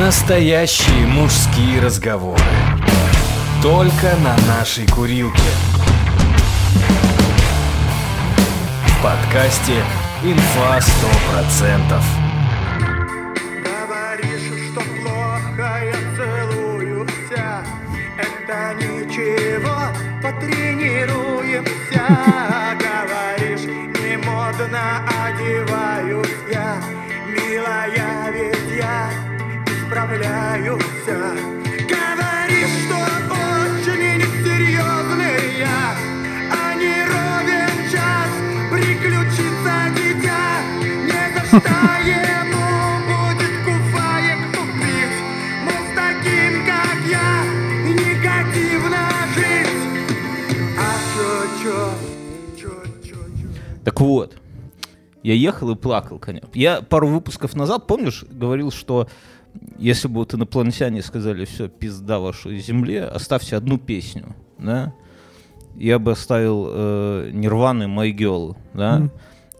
Настоящие мужские разговоры. Только на нашей курилке. В подкасте «Инфа 100%». Говоришь, что плохо, я целуюся Это ничего, потренируемся Так вот, я ехал и плакал, конечно. Я пару выпусков назад, помнишь, говорил, что если бы вот инопланетяне сказали, все, пизда вашей земле, оставьте одну песню, да, я бы оставил э, Нирваны «My Girl», да,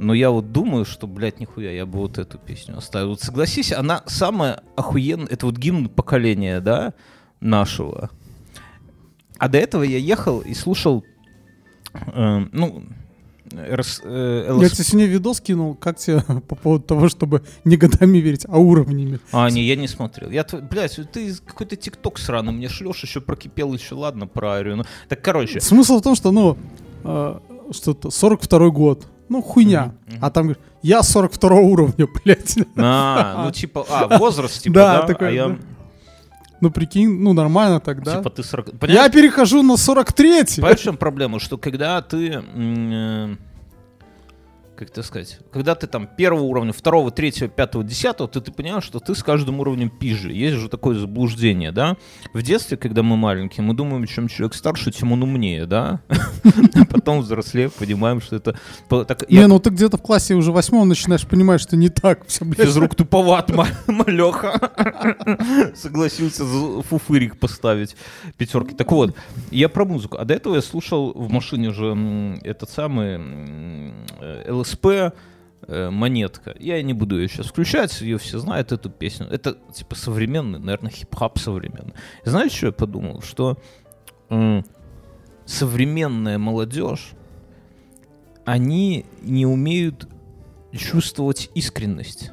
но я вот думаю, что, блядь, нихуя, я бы вот эту песню оставил. Вот согласись, она самая охуенная, это вот гимн поколения, да, нашего. А до этого я ехал и слушал, э, ну, РС, э, Я ЛС тебе сегодня видос кинул, как тебе по поводу того, чтобы не годами верить, а уровнями. А, не, я не смотрел. Я, блядь, ты какой-то тикток сраный мне шлешь, еще прокипел, еще ладно, про Арию. Ну, так, короче, Смысл в том, что, ну, э, что-то 42-й год. Ну, хуйня. А там говорит, я 42 уровня, блядь. а, ну, типа, а, возраст, типа, Да, да, такой, а я, да. Ну, прикинь, ну, нормально тогда. типа, ты 40... Я Понимаешь, перехожу на 43-й. понимаешь, в чем проблема? Что когда ты, э, как это сказать, когда ты там первого уровня, второго, третьего, пятого, десятого, то ты понимаешь, что ты с каждым уровнем пизже. Есть же такое заблуждение, да? В детстве, когда мы маленькие, мы думаем, чем человек старше, тем он умнее, да? Потом взрослеем, понимаем, что это... Не, ну ты где-то в классе уже восьмом начинаешь понимать, что не так все, блядь. Рук туповат, ма- малеха. Согласился фуфырик поставить пятерки. Так вот, я про музыку. А до этого я слушал в машине же м, этот самый м, э, ЛСП э, монетка. Я не буду ее сейчас включать, ее все знают, эту песню. Это типа современный, наверное, хип-хоп современный. И знаете, что я подумал? Что м, современная молодежь, они не умеют чувствовать искренность.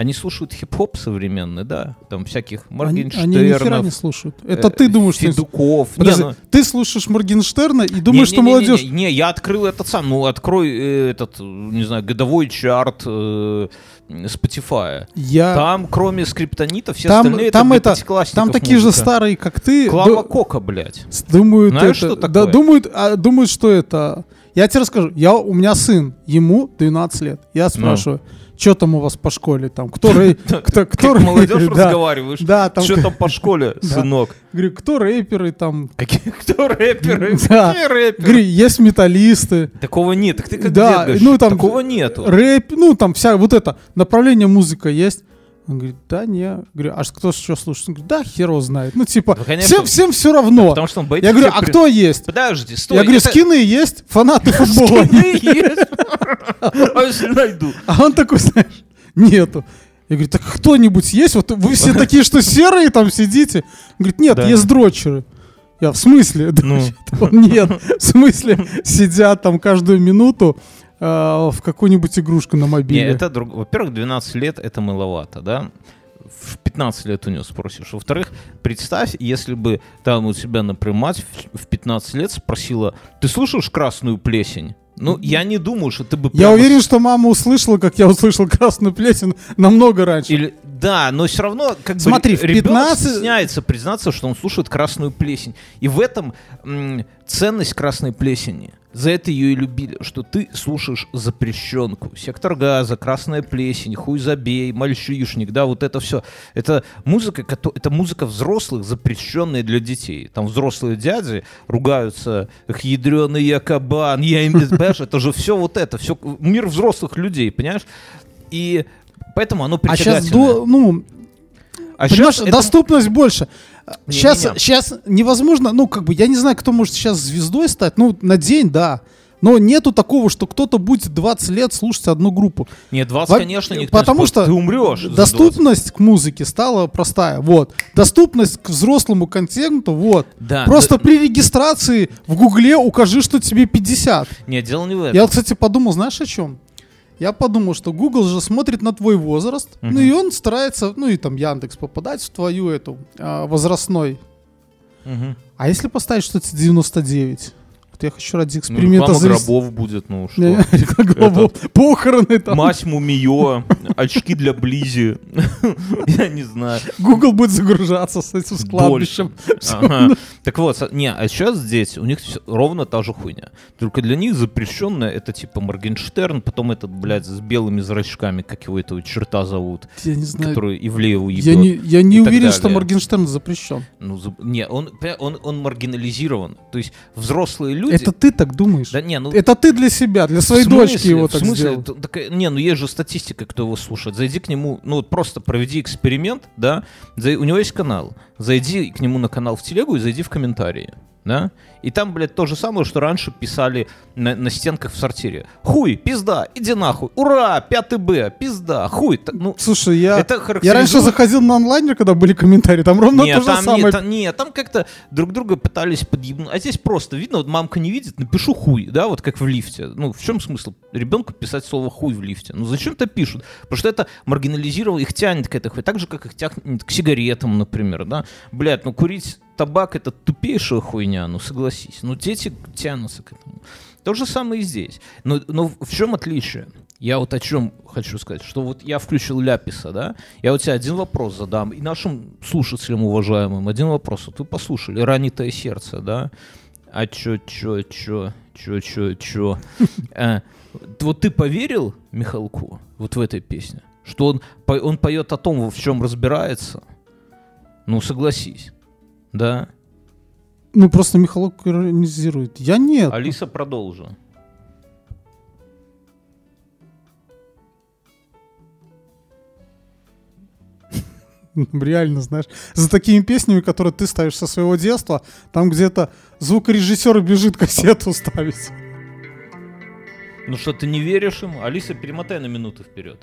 Они слушают хип-хоп современный, да, там всяких Они, они ни хера Моргенштернов, не слушают. Это э, ты думаешь, что... Федуков. Не, Подожди, ну- ты слушаешь Моргенштерна и не, думаешь, что не, не, не, молодежь... Не, не, я открыл этот сам, ну открой э, этот, не знаю, годовой чарт э, Spotify. Я... Там, кроме скриптонита, все Там, остальные там, это, это, там такие же старые, как ты. Клава ду- Кока, блядь. думают, Знаешь, это, что да, такое? думают, а, думают, что это. Я тебе расскажу. Я, у меня сын, ему 12 лет. Я спрашиваю, что там у вас по школе? Там, кто рей... кто, кто молодежь рэперы?» Да. разговариваешь. Да, там, Что там по школе, Да. сынок? говорю, кто рэперы там? Какие, кто рэперы? Да. Какие рэперы? Говорю, есть металлисты. Такого нет. Так ты как Да, ну, там такого нету. Рэп, ну там вся вот это направление музыка есть. Он говорит, да не. Говорю, а кто что слушает? Он говорит, да хер его знает. Ну типа, Ну, конечно. всем, всем все равно. Потому что он боится Я говорю, а при- кто есть? Подожди, стой. Я говорю, это- скины есть, фанаты футбола. Скины есть. А найду? А он такой, знаешь, нету. Я говорю, так кто-нибудь есть? Вот вы все такие, что серые там сидите? Он говорит, нет, Да. есть дрочеры. Я в смысле? Ну. Он, Нет, в смысле сидят там каждую минуту э, в какую-нибудь игрушку на Не, мобиле. это друг... Во-первых, 12 лет это маловато, да? В 15 лет у него спросишь. Во-вторых, представь, если бы там у тебя, например, мать в- в 15 лет спросила, ты слушаешь «Красную плесень»? Ну, я не думаю, что ты бы Я прямо уверен, что мама услышала, как я услышал красную плесень намного раньше. Или, да, но все равно как Смотри, бы в ребенок 15 стесняется признаться, что он слушает красную плесень. И в этом м, ценность красной плесени. За это ее и любили, что ты слушаешь запрещенку. Сектор газа, красная плесень, хуй забей, мальчишник, да, вот это все. Это музыка, это музыка взрослых, запрещенная для детей. Там взрослые дяди ругаются, эх, ядреный я кабан, я им, понимаешь, это же все вот это, все мир взрослых людей, понимаешь? И поэтому оно А сейчас, притягательное. ну, А понимаешь, это- доступность больше. Не, Сейчас, не, не. сейчас невозможно, ну, как бы, я не знаю, кто может сейчас звездой стать, ну, на день, да. Но нету такого, что кто-то будет 20 лет слушать одну группу. Нет, 20, Во- конечно, никто не Потому спорит. что ты умрешь. за 20. доступность к музыке стала простая. Вот. Доступность к взрослому контенту, вот. Да, Просто да. при регистрации в Гугле укажи, что тебе 50. Нет, дело не в этом. Я, кстати, подумал, знаешь о чем? Я подумал, что Google же смотрит на твой возраст, ну и он старается, ну и там Яндекс попадать в твою эту а, возрастной. Мгм. А если поставить, что это 99? Вот я хочу ради Ну, эксперимента реклама завести. гробов будет, ну что. Гробов. Похороны там. Мать мумиё, очки для Близи. Я не знаю. Google будет загружаться с этим с кладбищем. Ага. Так вот, не, а сейчас здесь у них ровно та же хуйня. Только для них запрещенное это типа Моргенштерн, потом этот, блядь, с белыми зрачками, как его этого черта зовут, Я не знаю. который Ивлееву Я ебет. не, я не и так уверен, что далее. Моргенштерн запрещен. Ну, за- не, он, он, он маргинализирован. То есть взрослые люди... Это ты так думаешь? Да не, ну... Это ты для себя, для своей дочки его В так смысле? сделал. Т- такая- не, ну есть же статистика, кто его слушает. Зайди к нему, ну вот просто проведи эксперимент, да. У него есть канал. Зайди к нему на канал в телегу и зайди в комментарии. Да? И там, блядь, то же самое, что раньше писали на, на стенках в сортире. Хуй, пизда, иди нахуй. Ура, 5 Б, пизда, хуй. Та- ну, Слушай, я, это я характеризует- раньше заходил на онлайнер, когда были комментарии, там ровно нет, то же там, самое. Нет, там, нет, там как-то друг друга пытались подъебнуть. А здесь просто видно, вот мамка не видит, напишу хуй, да, вот как в лифте. Ну, в чем смысл ребенку писать слово хуй в лифте? Ну, зачем-то пишут? Потому что это маргинализировало, их тянет к этой хуй. Так же, как их тянет к сигаретам, например, да. Блядь, ну курить табак это тупейшая хуйня, ну согласись. Ну, дети тянутся к этому. То же самое и здесь. Но, но в чем отличие? Я вот о чем хочу сказать, что вот я включил Ляписа, да, я вот тебе один вопрос задам, и нашим слушателям уважаемым один вопрос. Вот вы послушали «Ранитое сердце», да? А чё, чё, чё, чё, чё, чё? А, Вот ты поверил Михалку вот в этой песне? Что он, он поет о том, в чем разбирается? Ну, согласись. Да? Ну, просто Михалок иронизирует. Я нет. Алиса, продолжи. Реально, знаешь, за такими песнями, которые ты ставишь со своего детства, там где-то звукорежиссер бежит кассету ставить. Ну что, ты не веришь им? Алиса, перемотай на минуту вперед.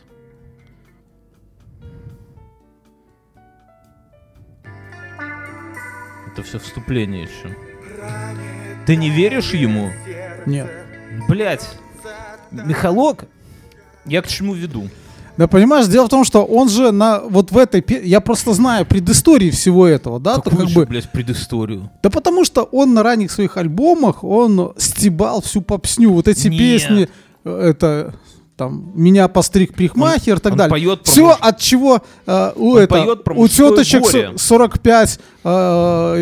Это все вступление еще. Ты не веришь ему? Нет. Блять, Михалок, я к чему веду? Да понимаешь, дело в том, что он же на вот в этой... Я просто знаю предыстории всего этого, да? Какую как еще, бы... блядь, предысторию? Да потому что он на ранних своих альбомах, он стебал всю попсню. Вот эти Нет. песни, э, это там «Меня постриг парикмахер» и так он далее. поет про Все, муж- от чего э, у, Он это, поет про у теточек горе. с- 45 э,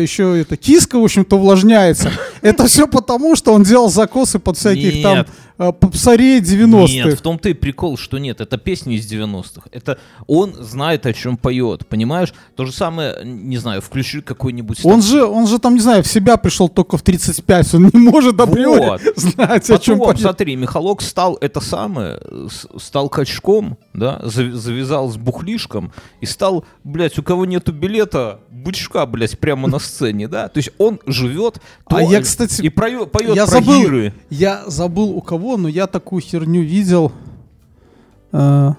еще это киска, в общем-то, увлажняется. Это все потому, что он делал закосы под всяких там. Э, попсарей 90-х. Нет, в том-то и прикол, что нет, это песни из 90-х. Это он знает, о чем поет, понимаешь? То же самое, не знаю, включи какой-нибудь... Он же, он же там, не знаю, в себя пришел только в 35. Он не может априори Вот. знать, о чем Потом, поет. смотри, Михалок стал это самое, стал качком, да, зав- завязал с бухлишком и стал, блядь, у кого нету билета, бычка, блядь, прямо на сцене, да. То есть он живет А я, кстати, и поет я про забыл, я забыл у кого, но я такую херню видел. Э,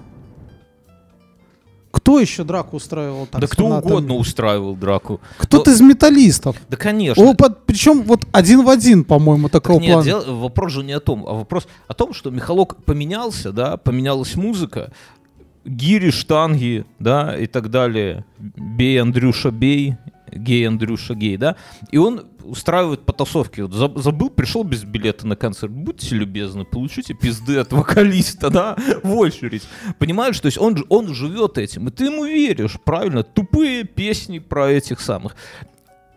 Кто еще драку устраивал так Да кто фанатами? угодно устраивал драку. Кто-то Но- из металлистов. Да, конечно. О, под- причем вот один в один, по-моему, Так такого нет, плана. дел- вопрос же не о том, а вопрос о том, что Михалок поменялся, да, поменялась музыка, гири, штанги, да, и так далее. Бей, Андрюша, бей, гей, Андрюша, гей, да. И он устраивает потасовки. Вот заб- забыл, пришел без билета на концерт. Будьте любезны, получите пизды от вокалиста, да, в очередь. Понимаешь, то есть он, он живет этим, и ты ему веришь, правильно? Тупые песни про этих самых.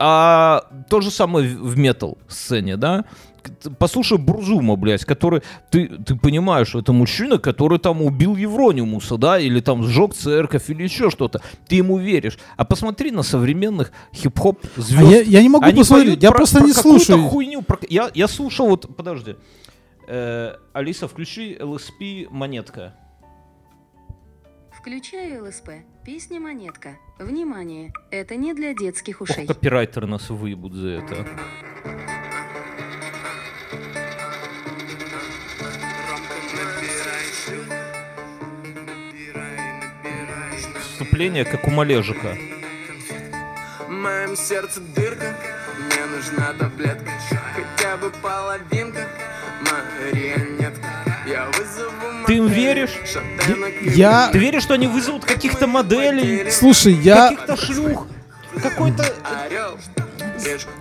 А то же самое в метал-сцене, да? Послушай Бурзума, блядь, который... Ты, ты понимаешь, что это мужчина, который там убил Евронимуса, да? Или там сжег церковь, или еще что-то. Ты ему веришь. А посмотри на современных хип-хоп А звезд. я, я не могу Они посмотреть, я про- просто про не слушаю. хуйню. про- Я, я слушал, вот, подожди. Э, Алиса, включи LSP «Монетка». Включаю ЛСП. Песня «Монетка». Внимание, это не для детских Ох, ушей. копирайтеры нас выебут за это. Выступление, как у Малежика. В моем сердце дырка Мне нужна таблетка. Хотя бы половинка Марионетка Я вызову Ты им веришь? Я- Ты веришь, что они вызовут каких-то моделей, Слушай, я... каких-то шлюх, какой-то...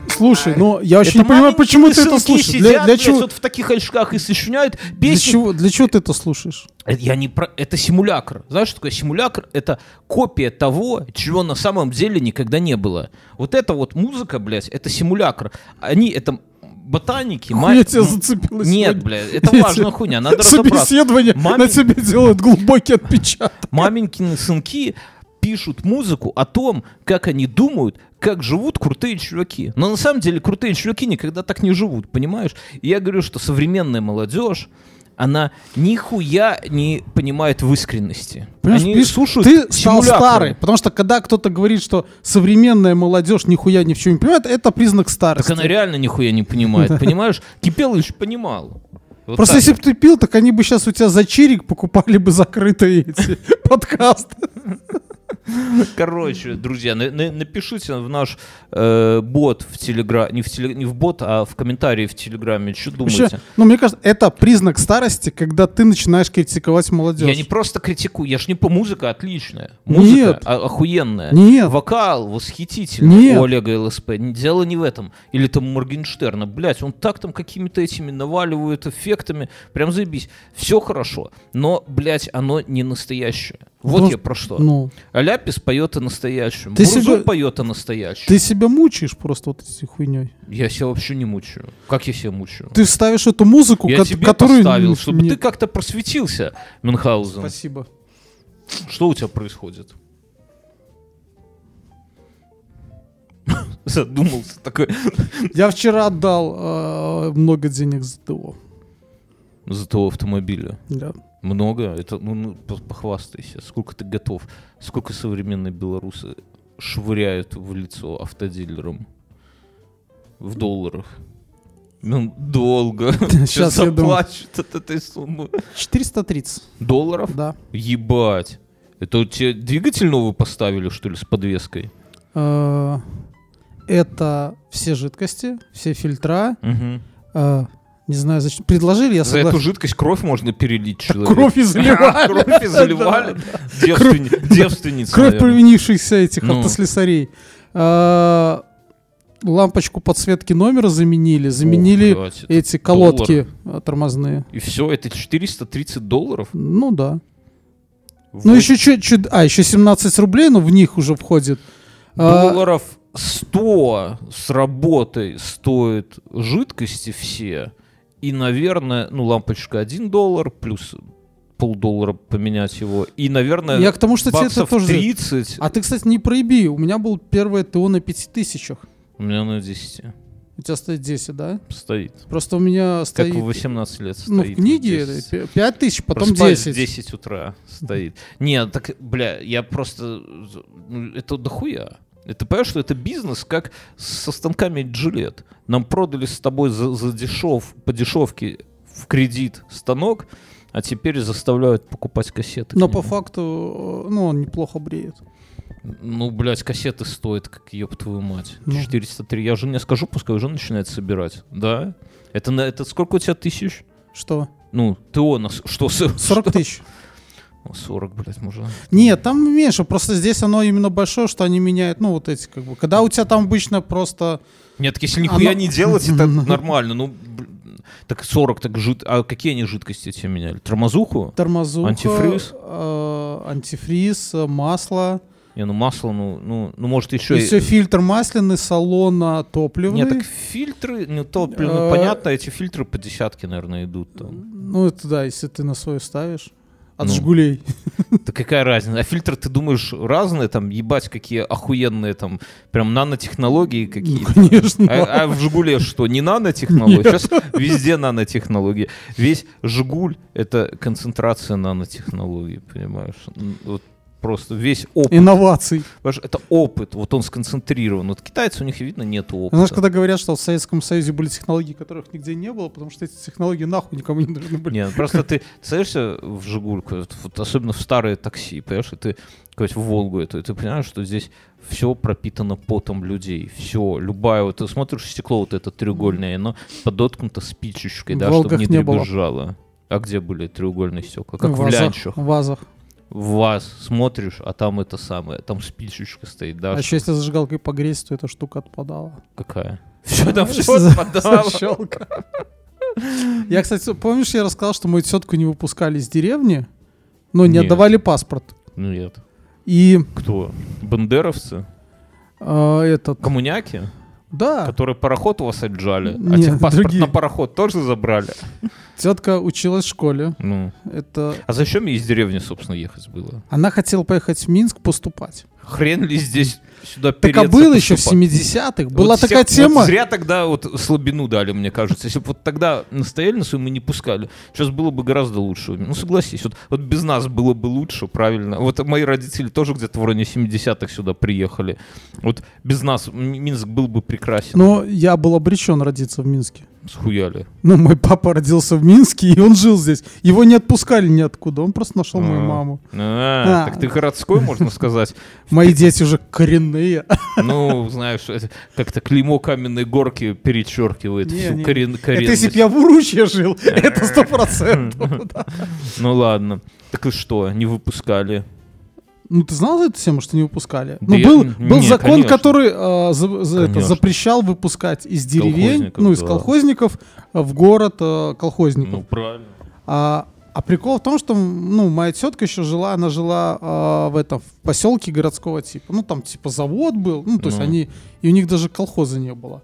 Слушай, ну я вообще Это не понимаю, почему ты это слушаешь. Сидят, Для, для блядь, чего, вот в таких очках и сочиняют для, песни. чего, для чего ты это слушаешь? Э, Я не про... Это симулятор. Знаешь, что такое симулятор? Это копия того, чего на самом деле никогда не было. Вот эта вот музыка, блядь, это симулятор. Они, это ботаники. ма- Хуя тебя м- зацепилась Нет, сегодня. блядь, это Эти важная хуйня, надо разобраться. Собеседование Мамин- на тебе делает глубокий отпечаток. Маменькины сынки пишут музыку о том, как они думают, как живут крутые чуваки. Но на самом деле крутые чуваки никогда так не живут, понимаешь? И я говорю, что современная молодежь, она нихуя не понимает в искренности. Понимаешь, они видишь, слушают ты стал старый, потому что когда кто-то говорит, что современная молодежь нихуя ни в чем не понимает, это признак старости. Так она реально нихуя не понимает, понимаешь? Кипелыч понимал. Вот Просто если бы ты пил, так они бы сейчас у тебя за чирик покупали бы закрытые эти подкасты. Короче, друзья, на- на- напишите в наш э, бот в Телеграме, не в, теле- не в бот, а в комментарии в Телеграме, что думаете? Вообще, ну, мне кажется, это признак старости, когда ты начинаешь критиковать молодежь. Я не просто критикую, я ж не по музыка отличная. Музыка Нет. охуенная. Нет. Вокал восхитительный Нет. у Олега ЛСП. Дело не в этом. Или там Моргенштерна. Блять, он так там какими-то этими наваливает эффектами. Прям заебись. Все хорошо. Но, блять, оно не настоящее. Вот Ну, я про что. Ну, А Ляпис поет о настоящем. Ты себя- поет о настоящем. ты себя мучаешь просто вот этой хуйней. Я себя вообще не мучаю. Как я себя мучаю? Ты ставишь эту музыку, я ко- тебе которую... поставил, чтобы Нет. ты как-то просветился, Мюнхгаузен. Спасибо. Что у тебя происходит? Задумался такой. Я вчера отдал э, много денег за ТО. За того автомобиля. Да. Много? Это, ну, ну, по- похвастайся. Сколько ты готов? Сколько современные белорусы швыряют в лицо автодилерам? В долларах. Ну, долго. Думаю. заплачут от этой суммы. 430, Долларов? да. Ебать. Это у тебя двигатель новый поставили, что ли, с подвеской? Э, Это все жидкости, все фильтра. Не знаю, зачем. Предложили, я За эту согласен. жидкость кровь можно перелить человеку. кровь и заливали. Кровь и заливали. Девственница, Кровь провинившихся этих Ну. автослесарей. Э, Лампочку подсветки номера заменили. Заменили эти колодки э, тормозные. И все, это 430 долларов? Ну да. Ну еще чуть-чуть... А, еще 17 рублей, но в них уже входит. А, Долларов 100 с работой стоят жидкости все. И, наверное, ну, лампочка 1 доллар плюс полдоллара поменять его. И, наверное, Я к тому, что тебе это тоже... 30. А ты, кстати, не проеби. У меня был первое ТО на 5000. У меня на 10 У тебя стоит 10, да? стоит. Просто у меня Как стоит... в 18 лет ну, стоит. в книге 10. 5000, потом Просыпаюсь 10. в 10 утра стоит. Нет, так, бля, я просто... ну, Это дохуя. Это понимаешь, что это бизнес, как со станками Джилет. Нам продали с тобой за, за дешев, по дешевке в кредит станок, а теперь заставляют покупать кассеты. Но по факту, э, ну, он неплохо бреет. Ну, блядь, кассеты стоят, как ёб твою мать. Ну. 403. Я уже не скажу, пускай уже начинает собирать. Да? Это, на, это сколько у тебя тысяч? Что? Ну, ТО на с- что? с- 40 что? тысяч. О, 40, блядь, можно. Нет, там меньше. Просто здесь оно именно большое, что они меняют, ну, вот эти, как бы. Когда у тебя там обычно просто... Нет, так если нихуя Оно- не делать, это нормально. Ну, так 40, так жид... А какие они жидкости тебе меняли? Тормозуху? Тормозуха, Антифриз? э, антифриз, масло. Не, ну масло, ну, ну, ну может еще... И все фильтр масляный, салона топливный. Нет, так фильтры, ну, то, блин, ну, Э, понятно, эти фильтры по десятке, наверное, идут там. Ну, это да, если ты на свою ставишь. От Ну. Жигулей. Да какая разница? А фильтры, ты думаешь, разные там, ебать, какие охуенные там, прям нанотехнологии Ну, какие-то? конечно. А, а в Жигуле что, не нанотехнологии? Сейчас везде нанотехнологии. Весь Жигуль — это концентрация нанотехнологий, понимаешь? Вот просто весь опыт. Инноваций. Это опыт, вот он сконцентрирован. Вот китайцы, у них, видно, нет опыта. Знаешь, когда говорят, что в Советском Союзе были технологии, которых нигде не было, потому что эти технологии нахуй никому не нужны были. Не, ну просто ты садишься в «Жигульку», вот, особенно в старые такси, понимаешь, и ты в «Волгу», эту, и ты понимаешь, что здесь все пропитано потом людей, все, любая, вот ты смотришь стекло вот это треугольное, оно подоткнуто спичечкой, да, чтобы «Волгах» не не было. дребезжало. А где были треугольные стекла? Как в в вазах, лянчах. в вазах. В вас смотришь, а там это самое, там спичечка стоит, да? А еще если зажигалкой погреть, то эта штука отпадала. Какая? Все там все отпадало. Я, кстати, помнишь, я рассказал, что мою тетку не выпускали из деревни, но не Нет. отдавали паспорт. Ну нет. И Кто? Бандеровцы? э, этот, Коммуняки? Да, Которые пароход у вас отжали, а Нет, техпаспорт другие. на пароход тоже забрали. тетка училась в школе. Ну. Это А зачем ей из деревни, собственно, ехать было? она хотела поехать в Минск поступать. Хрен ли здесь сюда Так а было еще в поступать? 70-х. Была Вот такая всех- вот тема. зря тогда вот слабину дали, мне кажется. Если бы вот тогда настояли на своем и не пускали, сейчас было бы гораздо лучше. Ну, согласись, вот, вот без нас было бы лучше, правильно. Вот мои родители тоже где-то в районе 70-х сюда приехали. Вот без нас Минск был бы прекрасен. Но я был обречен родиться в Минске. Схуяли. Ну, мой папа родился в Минске, и он жил здесь. Его не отпускали ниоткуда, он просто нашел мою А. маму. А, А. Так ты городской, можно сказать. Мои дети уже коренные. Ну, знаешь, как-то клеймо каменной горки перечеркивает всю не. корен- Это коренность. если бы я в Уручье жил, это сто процентов. Ну ладно. Так и что, не выпускали? Ну, ты знал эту тему, что не выпускали? Да Ну, я- был, был не, закон, конечно. который э, за- за- это, запрещал выпускать из деревень, ну, из да. колхозников э, в город э, колхозников. Ну, правильно. А, а прикол в том, что, ну, моя тетка еще жила, она жила а, в этом, в поселке городского типа. Ну, там, типа, завод был, ну, то есть Ну. они, и у них даже колхоза не было.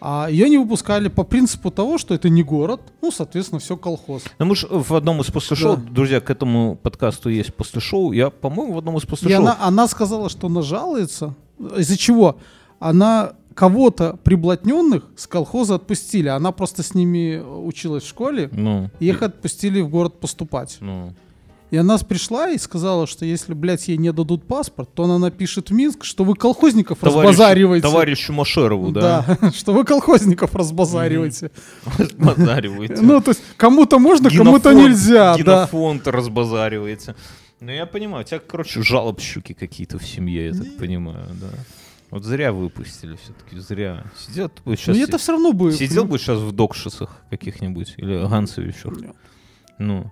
А ее не выпускали по принципу того, что это не город, ну, соответственно, все колхоз. Ну, мы ж в одном из после-шоу, Да. друзья, к этому подкасту есть после-шоу. Я, по-моему, в одном из И после-шоу... она, она сказала, что она жалуется. Из-за чего? Она кого-то приблотненных с колхоза отпустили. Она просто с ними училась в школе. Ну, И их отпустили в город поступать. ну, И она пришла и сказала, что если, блядь, ей не дадут паспорт, то она напишет в Минск, что вы колхозников товарищу, разбазариваете. товарищу Машерову, да? Да, что вы колхозников разбазариваете. Разбазариваете. Ну, то есть, кому-то можно, кому-то нельзя. Генофонд разбазаривается. Ну, я понимаю, у тебя, короче, жалобщики какие-то в семье, я так понимаю, да. Вот зря выпустили все-таки, зря. Сидел бы сейчас... Но это все равно будет. Сидел бы сейчас в докшисах каких-нибудь или Ганцевичах. Нет. Ну,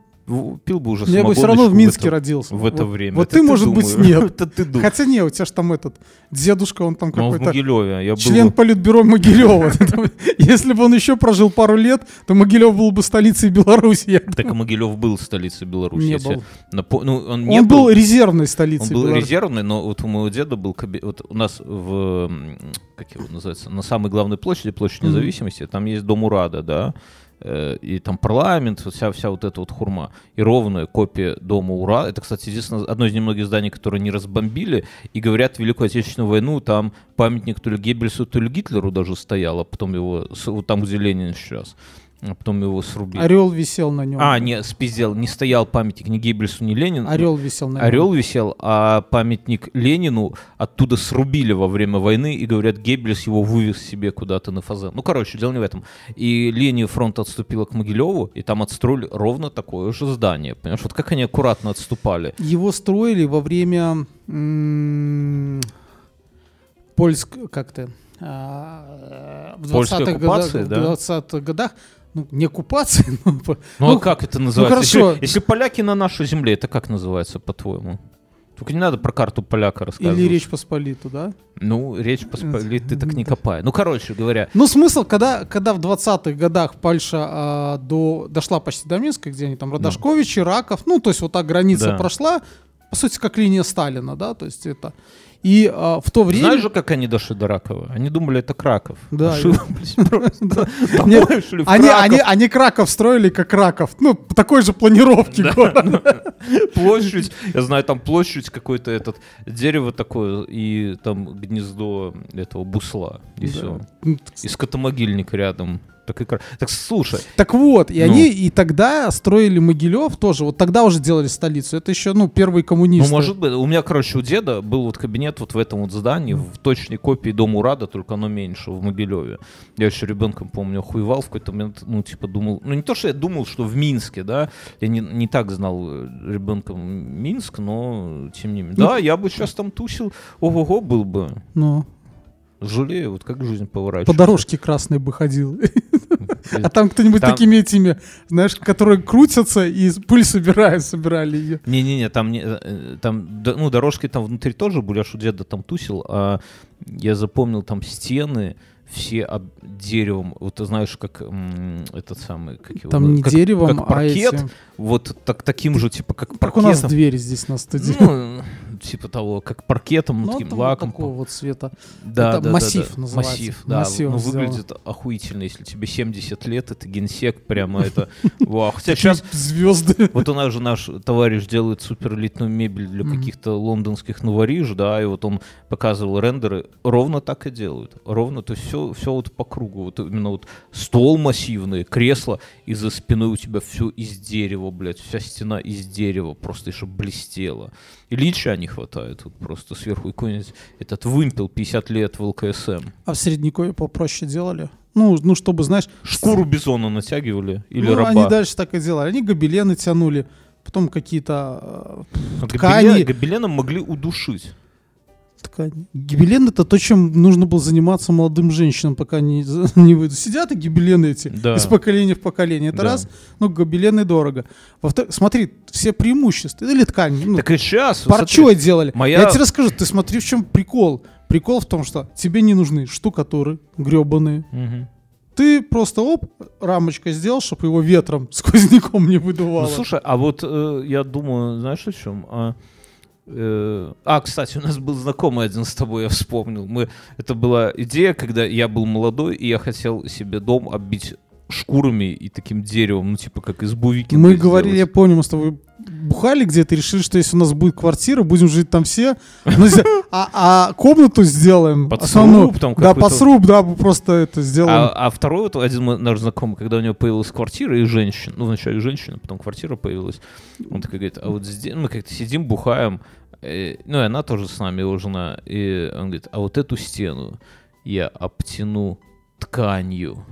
пил бы уже Я бы все равно в Минске это- родился. В это Вот- время. Вот Это ты, может быть, думаешь. нет. Это ты думаешь. Хотя не, у тебя же там этот дедушка, он там Ну, он в какой-то Могилеве. Я был... член политбюро Могилева. Если бы он еще прожил пару лет, то Могилев был бы столицей Беларуси. Так Могилев был столицей Беларуси. Не был. Ну, он не Он был резервной столицей Он был Беларуси. резервный, но вот у моего деда был. Вот у нас в как его называется, на самой главной площади, площадь независимости, там есть дом Урада, да. Э, И там парламент, вся, вся вот эта вот хурма. И ровная копия дома Ура. Это, кстати, единственное, одно из немногих зданий, которые не разбомбили. И говорят, в Великую Отечественную войну там памятник то ли Геббельсу, то ли Гитлеру даже стоял, а потом его, вот там, где Ленин сейчас, а потом его срубили. Орел висел на нем. А, не, спиздел, не стоял памятник ни Геббельсу, ни Ленину. Орел висел на нем. Орел висел, а памятник Ленину оттуда срубили во время войны, и говорят, Геббельс его вывез себе куда-то на фазен. Ну, короче, дело не в этом. И линия фронта отступила к Могилеву, и там отстроили ровно такое же здание. Понимаешь, вот как они аккуратно отступали. Его строили во время м, польск... Как-то... а, в Польской 20-х оккупации, годах, да? В 20-х годах, ну, не оккупации, по- Ну, а как это называется? хорошо. Если, если поляки на нашей земле, это как называется, по-твоему? Только не надо про карту поляка рассказывать. Или Речь Посполиту, да? Ну, речь посполитой так не копай. Ну, короче говоря, Ну, смысл, когда, когда в 20-х годах Польша а, до, дошла почти до Минска, где они там, Родашковичи, Раков, ну, то есть вот так граница Да. прошла, по сути, как линия Сталина, да, то есть это... И а, в то время... знаешь же, как они дошли до Ракова? Они думали, это Краков. Да, они, Краков. строили как Краков, ну, такой же планировки города. площадь, я знаю, там площадь какой-то этот, дерево такое, и там гнездо этого бусла, и все. И скотомогильник рядом. Так, и так слушай, Так вот, и Ну. они и тогда строили Могилев тоже, вот тогда уже делали столицу. Это еще, ну, первые коммунисты. ну, может быть, у меня, короче, у деда был вот кабинет вот в этом вот здании, в точной копии Дома Урада, только оно меньше, в Могилеве. Я еще ребенком, помню, охуевал в какой-то момент, ну, типа, думал, ну, не то, что я думал, что в Минске, да, я не, не так знал э, ребенком Минск, но, тем не менее. Ну, Да, я бы сейчас там тусил, ого-го, был бы. Ну, Жалею, вот как жизнь по поворачивается. дорожке красной бы ходил. А там кто-нибудь Там- такими этими, знаешь, которые крутятся и пыль собирают, собирали ее. Не-не-не, там, не, э, там, ну, дорожки там внутри тоже были, аж у деда там тусил, а я запомнил там стены, все от деревом, вот ты знаешь, как м, этот самый, как его, Там не как- деревом, как а паркет, этим. вот так, таким же, типа, как Как у нас двери здесь на студии. Ну, типа того, как паркетом, ну, Ну, таким лаком. такого вот цвета. Да, Это да, да, массив да. называется. Массив, да. Массивом ну, сделано. выглядит охуительно, если тебе 70 лет, это генсек, прямо это... Вау. Хотя сейчас Звезды. Вот у нас же наш товарищ делает суперэлитную мебель для каких-то лондонских новориж, да, и вот он показывал рендеры, ровно так и делают, ровно, то есть все, все вот по кругу, вот именно вот стол массивный, кресло, и за спиной у тебя все из дерева, блядь, вся стена из дерева, просто еще блестела. Ильича не хватает, вот просто сверху какой-нибудь этот вымпел 50 лет в ЛКСМ. А в Средневековье попроще делали? Ну, ну, чтобы, знаешь... Шкуру бизона натягивали или ну, раба. они дальше так и делали. Они гобелены тянули, потом какие-то э, ткани. гобелен- гобеленом могли удушить. Ткани. Гибелен это то, чем нужно было заниматься молодым женщинам, пока не, не выйдут. Сидят и гибелены эти Да. из поколения в поколение. Это Да. раз, ну, гобелены дорого. Во-вторых, смотри, все преимущества. Или ткань. Ну, Так и сейчас... парчой делали. моя- Я тебе расскажу, ты смотри, в чем прикол. Прикол в том, что тебе не нужны штукатуры гребаные. Мгм. Ты просто оп, рамочкой сделал, чтобы его ветром, сквозняком не выдувало. Ну, слушай, а вот э, я думаю, знаешь о чем? А, э, а, кстати, у нас был знакомый один с тобой, я вспомнил. Мы, это была идея, когда я был молодой, и я хотел себе дом оббить шкурами и таким деревом, ну, типа, как из бувики. Мы говорили, я помню, мы с тобой бухали где-то, и решили, что если у нас будет квартира, будем жить там все, ну, а, а комнату сделаем. Под сруб там Да, под сруб, да, просто это сделаем. А, а второй вот один наш знакомый, когда у него появилась квартира и женщина, ну, вначале женщина, потом квартира появилась, он такой говорит, а вот здесь, мы как-то сидим, бухаем, э, ну, и она тоже с нами, жена, и он говорит, а вот эту стену я обтяну тканью.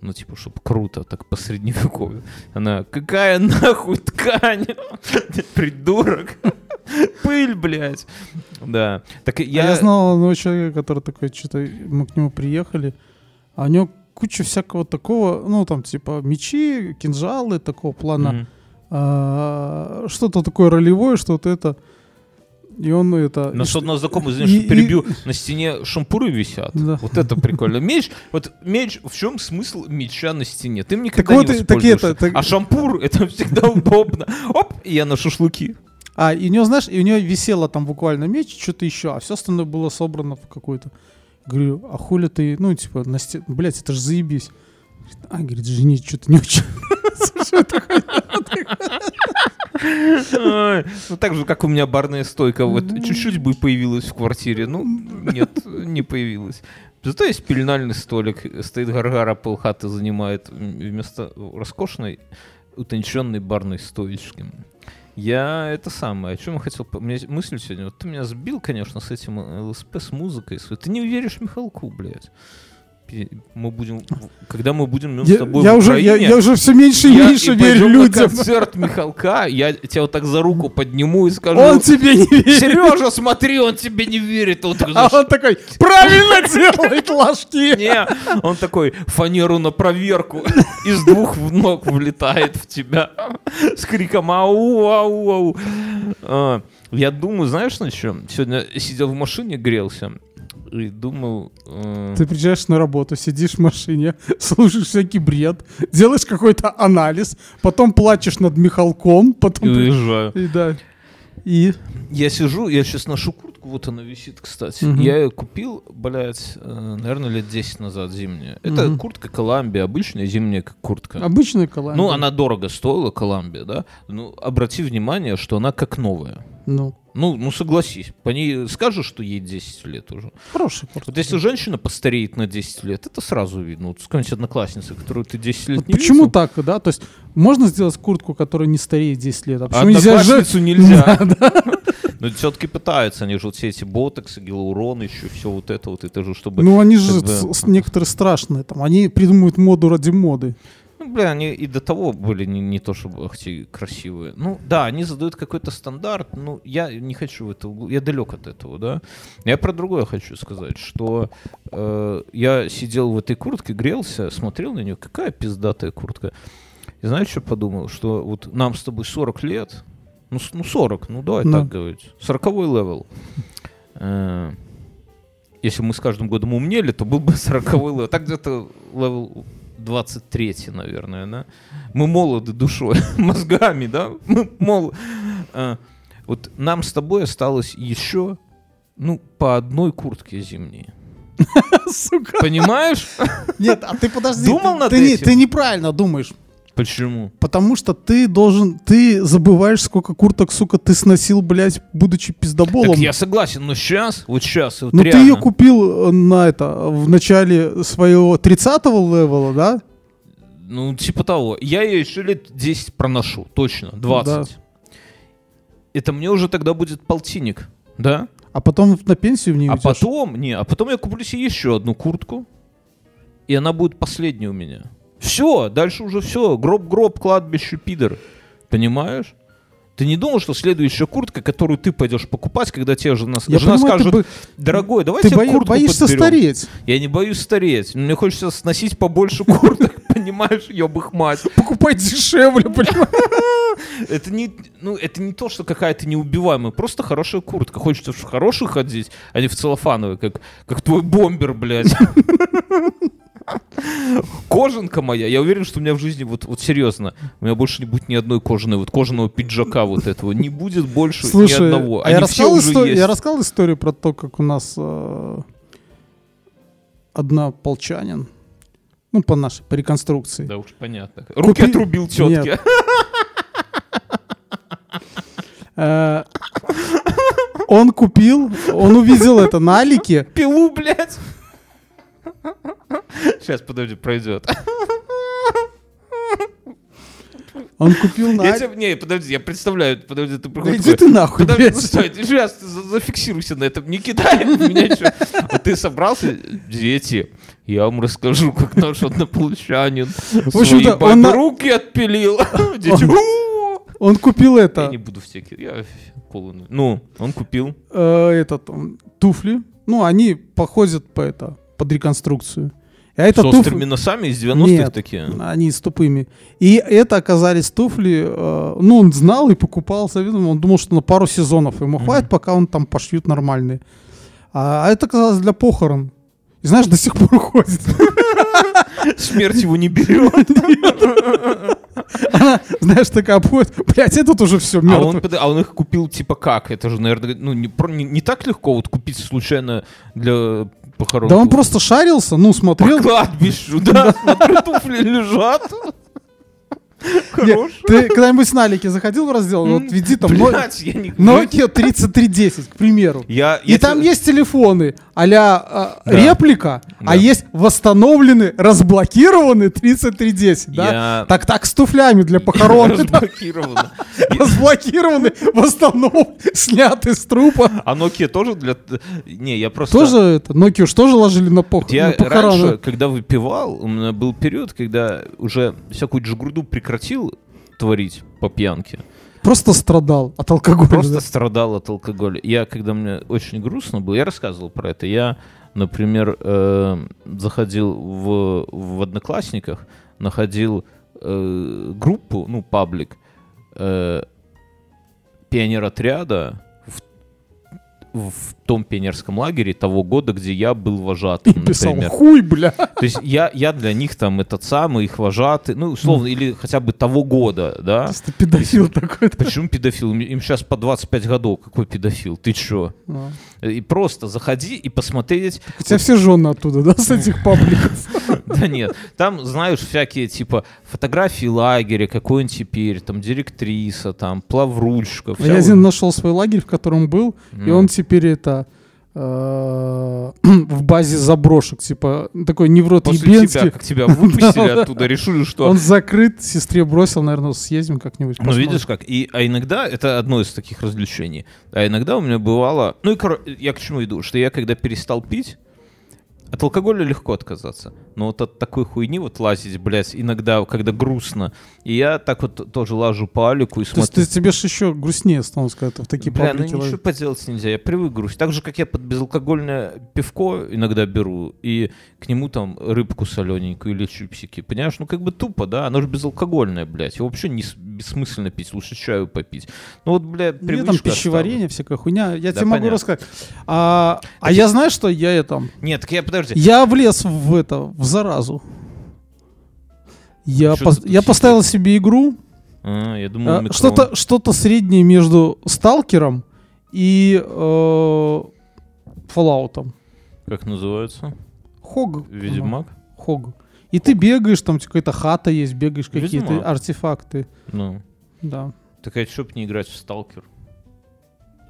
Ну, типа, чтобы круто, так по средневековью. Она, какая нахуй ткань? Придурок. Пыль, блядь. Да. Так А я... Я, знал одного человека, который такой, что-то мы к нему приехали, а у него куча всякого такого, ну, там, типа, мечи, кинжалы такого плана. Мгм. а, что-то такое ролевое, что-то это. И он это... На и знакомый, и- знаешь, и- перебью, на стене шампуры висят. Да. Вот это прикольно. Меч, вот меч, в чем смысл меча на стене? Ты мне Так никогда вот не и- так это, так- А шампур, это всегда удобно. Оп, и я на шашлыки. А, и у него, знаешь, и у него висело там буквально меч, что-то еще, а все остальное было собрано в какой-то. Говорю, а хули ты, ну, типа, на стене, блядь, это же заебись. А, говорит, жене что-то не очень. Ну, так же, как у меня барная стойка. Вот чуть-чуть бы появилась в квартире. Ну, нет, не появилась. Зато есть пеленальный столик. Стоит гаргара, полхаты занимает вместо роскошной утонченной барной стоечки. Я это самое, о чем я хотел... У меня мысль сегодня... Вот ты меня сбил, конечно, с этим ЛСП, с музыкой. Ты не веришь Михалку, блядь. Мы будем... Когда мы будем с Я, тобой я в уже, я, Украине, я уже все меньше и я- меньше и верю пойдем на людям. концерт Михалка, я тебя вот так за руку подниму и скажу... Он тебе не верит. Сережа, смотри, он тебе не верит. Он такой, А «За он такой, правильно делает ложки. не, он такой фанеру на проверку из двух в ног влетает в тебя с криком ау, ау, ау. А, Я думаю, знаешь на чем? Сегодня сидел в машине, грелся и думал... э, Ты приезжаешь на работу, сидишь в машине, слушаешь всякий бред, делаешь какой-то анализ, потом плачешь над Михалком, И потом... при- уезжаю. И да. И... Я сижу, я сейчас ношу куртку, вот она висит, кстати. Мгм. Я ее купил, блядь, э, наверное, лет 10 назад зимняя. Это Мгм. куртка Коламбия, обычная зимняя куртка. Обычная коллабия. Ну, она дорого стоила, Коламбия, да? Ну, обрати внимание, что она как новая. Ну, Ну, ну согласись. По ней скажешь, что ей 10 лет уже. Хороший куртка. Вот если женщина постареет на 10 лет, это сразу видно. Вот с какой-нибудь одноклассницы, которую ты 10 лет Вот не почему видел. так, да? То есть можно сделать куртку, которая не стареет 10 лет, а А почему нельзя же... нельзя. Но все-таки пытаются, они же вот все эти ботоксы, гиалурон, еще все вот это вот, это же чтобы... Ну, они же некоторые страшные. Там, они придумывают моду ради моды. Ну, бля, они и до того были не, не то чтобы ах, те красивые. Ну, да, они задают какой-то стандарт, ну, я не хочу в это, я далек от этого, да. Я про другое хочу сказать, что э, я сидел в этой куртке, грелся, смотрел на нее, какая пиздатая куртка. И знаешь, что подумал? Что вот нам с тобой 40 лет, ну, ну 40, ну давай Да. так говорить, 40 левел. Э, если мы с каждым годом умнели, то был бы 40 левел. Так где-то левел 23, наверное, да? Мы молоды душой, мозгами, да? Мы мол... э, Вот нам с тобой осталось еще, ну, по одной куртке зимней. Сука. Понимаешь? Нет, а ты подожди. Думал ты, над ты не- этим? ты неправильно думаешь. Почему? Потому что ты должен, ты забываешь, сколько курток, сука, ты сносил, блядь, будучи пиздоболом. Так я согласен, но сейчас, вот сейчас, вот Ну ты ее купил э, на это, в начале своего 30-го левела, да? Ну, типа того. Я ее еще лет 10 проношу, точно, 20. Это мне уже тогда будет полтинник, да? А потом на пенсию в нее А уйдешь. потом, не, а потом я куплю себе еще одну куртку, и она будет последней у меня. Все, дальше уже все. Гроб-гроб, кладбище, пидор. Понимаешь? Ты не думал, что следующая куртка, которую ты пойдешь покупать, когда тебе жена, Я жена понимаю, ты скажет, бы- дорогой, давай Ты тебе бои- куртку боишься подберем». стареть. Я не боюсь стареть. Мне хочется сносить побольше курток, понимаешь, ебых мать. Покупай дешевле, понимаешь? Это не, ну, это не то, что какая-то неубиваемая, просто хорошая куртка. Хочется в хороших ходить, а не в целлофановой, как, как твой бомбер, блядь. Кожанка моя, я уверен, что у меня в жизни, вот, вот серьезно, у меня больше не будет ни одной кожаной, вот кожаного пиджака вот этого, не будет больше ни Слушай, одного. а я Они все рассказал, уже исто- есть. я рассказал историю про то, как у нас э, одна полчанин, ну, по нашей, по реконструкции. Да уж понятно. Руки Купи- отрубил тетке. Э, Он купил, он увидел это на Алике, Пилу, блядь. Сейчас, подожди, пройдет. он купил на Я тебе, не, подожди, я представляю, подожди, ты Да приходишь. иди ты нахуй, Подожди, ну, стой, сейчас ты за- зафиксируйся на этом, не кидай меня что. Вот ты собрался, дети, я вам расскажу, как наш однополчанин В общем-то, он руки отпилил. Дети. Он купил Я это, не буду все ки- я полный. Ну, он купил. э, этот, туфли. Ну, они походят по это, под реконструкцию. А это С туфли... острыми носами из 90-х Нет, такие. они с тупыми. И это оказались туфли, э, ну, он знал и покупал, завидомо. Он думал, что на пару сезонов ему хватит, пока он там пошьют нормальные. А, а это оказалось для похорон. И знаешь, до сих пор ходит. Смерть его не берет. Она, знаешь, такая обходит. Блять, этот уже все А он, под- а он их купил типа как? Это же, наверное, ну, не, не- не так легко вот купить случайно для похорон. Да он просто шарился, ну, смотрел. По кладбищу, да, смотрю, туфли лежат. Хорош. Ты когда-нибудь с Налики заходил в раздел? Вот веди там. Nokia 3310, к примеру. И там есть телефоны а-ля Да. реплика, а есть восстановленный, разблокированный 3310, да? Так так с туфлями для похорон. разблокировано. Разблокированный, восстановленный, снятый с трупа. А Nokia тоже для... Не, я просто... Тоже это, Nokia уж тоже ложили на, пох... Я на похороны. раньше, когда выпивал, у меня был период, когда уже всякую джигурду прекратил творить по пьянке. Просто страдал от алкоголя. Просто да. страдал от алкоголя. Я, когда мне очень грустно было, я рассказывал про это. Я, например, э, заходил в, в Одноклассниках, находил э, группу, ну, паблик, э, пионеротряда в, в том пионерском лагере того года, где я был вожатым, И писал, например. хуй, бля. То есть я, я для них там этот самый, их вожатый, ну, условно, или хотя бы того года, да? Просто педофил такой. Почему педофил? Им- сейчас по 25 годов. Какой педофил? Ты чё? А. И просто заходи и посмотреть. У тебя все жены оттуда, да, с этих пабликов? Да нет, там, знаешь, всякие, типа, фотографии лагеря, какой он теперь, там, директриса, там, плаврульщика. Я один нашел свой лагерь, в котором был, и он теперь это э, в базе заброшек, типа такой неврот После тебя, ебенский. как тебя выпустили оттуда, решили, что... Он закрыт, сестре бросил, наверное, съездим как-нибудь. Ну, видишь как. И, а иногда, это одно из таких развлечений, а иногда у меня бывало... Ну, и я к чему иду? Что я, когда перестал пить, от алкоголя легко отказаться. Но вот от такой хуйни вот лазить, блядь, иногда, когда грустно. И я так вот тоже лажу по Алику и То есть смотрю... ты, тебе же еще грустнее становится, когда ты в такие Бля, ну ничего лазишь. поделать нельзя, я привык грусть. Так же, как я под безалкогольное пивко иногда беру, и к нему там рыбку солененькую или чипсики. Понимаешь, ну как бы тупо, да, оно же безалкогольное, блядь. Его вообще не бессмысленно пить, лучше чаю попить. Ну вот, бля, Мне там привычка пищеварение, всякая хуйня. Я Да, тебе могу понятно. рассказать. А, а я знаю, что я это... осталась. Нет, так я, подожди. Я влез в это, в заразу. Я, ты я поставил себе игру, А, я думал, а, что-то что среднее между Сталкером и э, Fallout. Как называется? Хог. Ведьмак? Хог. И ты бегаешь, там какая-то хата есть, бегаешь, какие-то артефакты. Ну. Да. Так а что б не играть в Сталкер?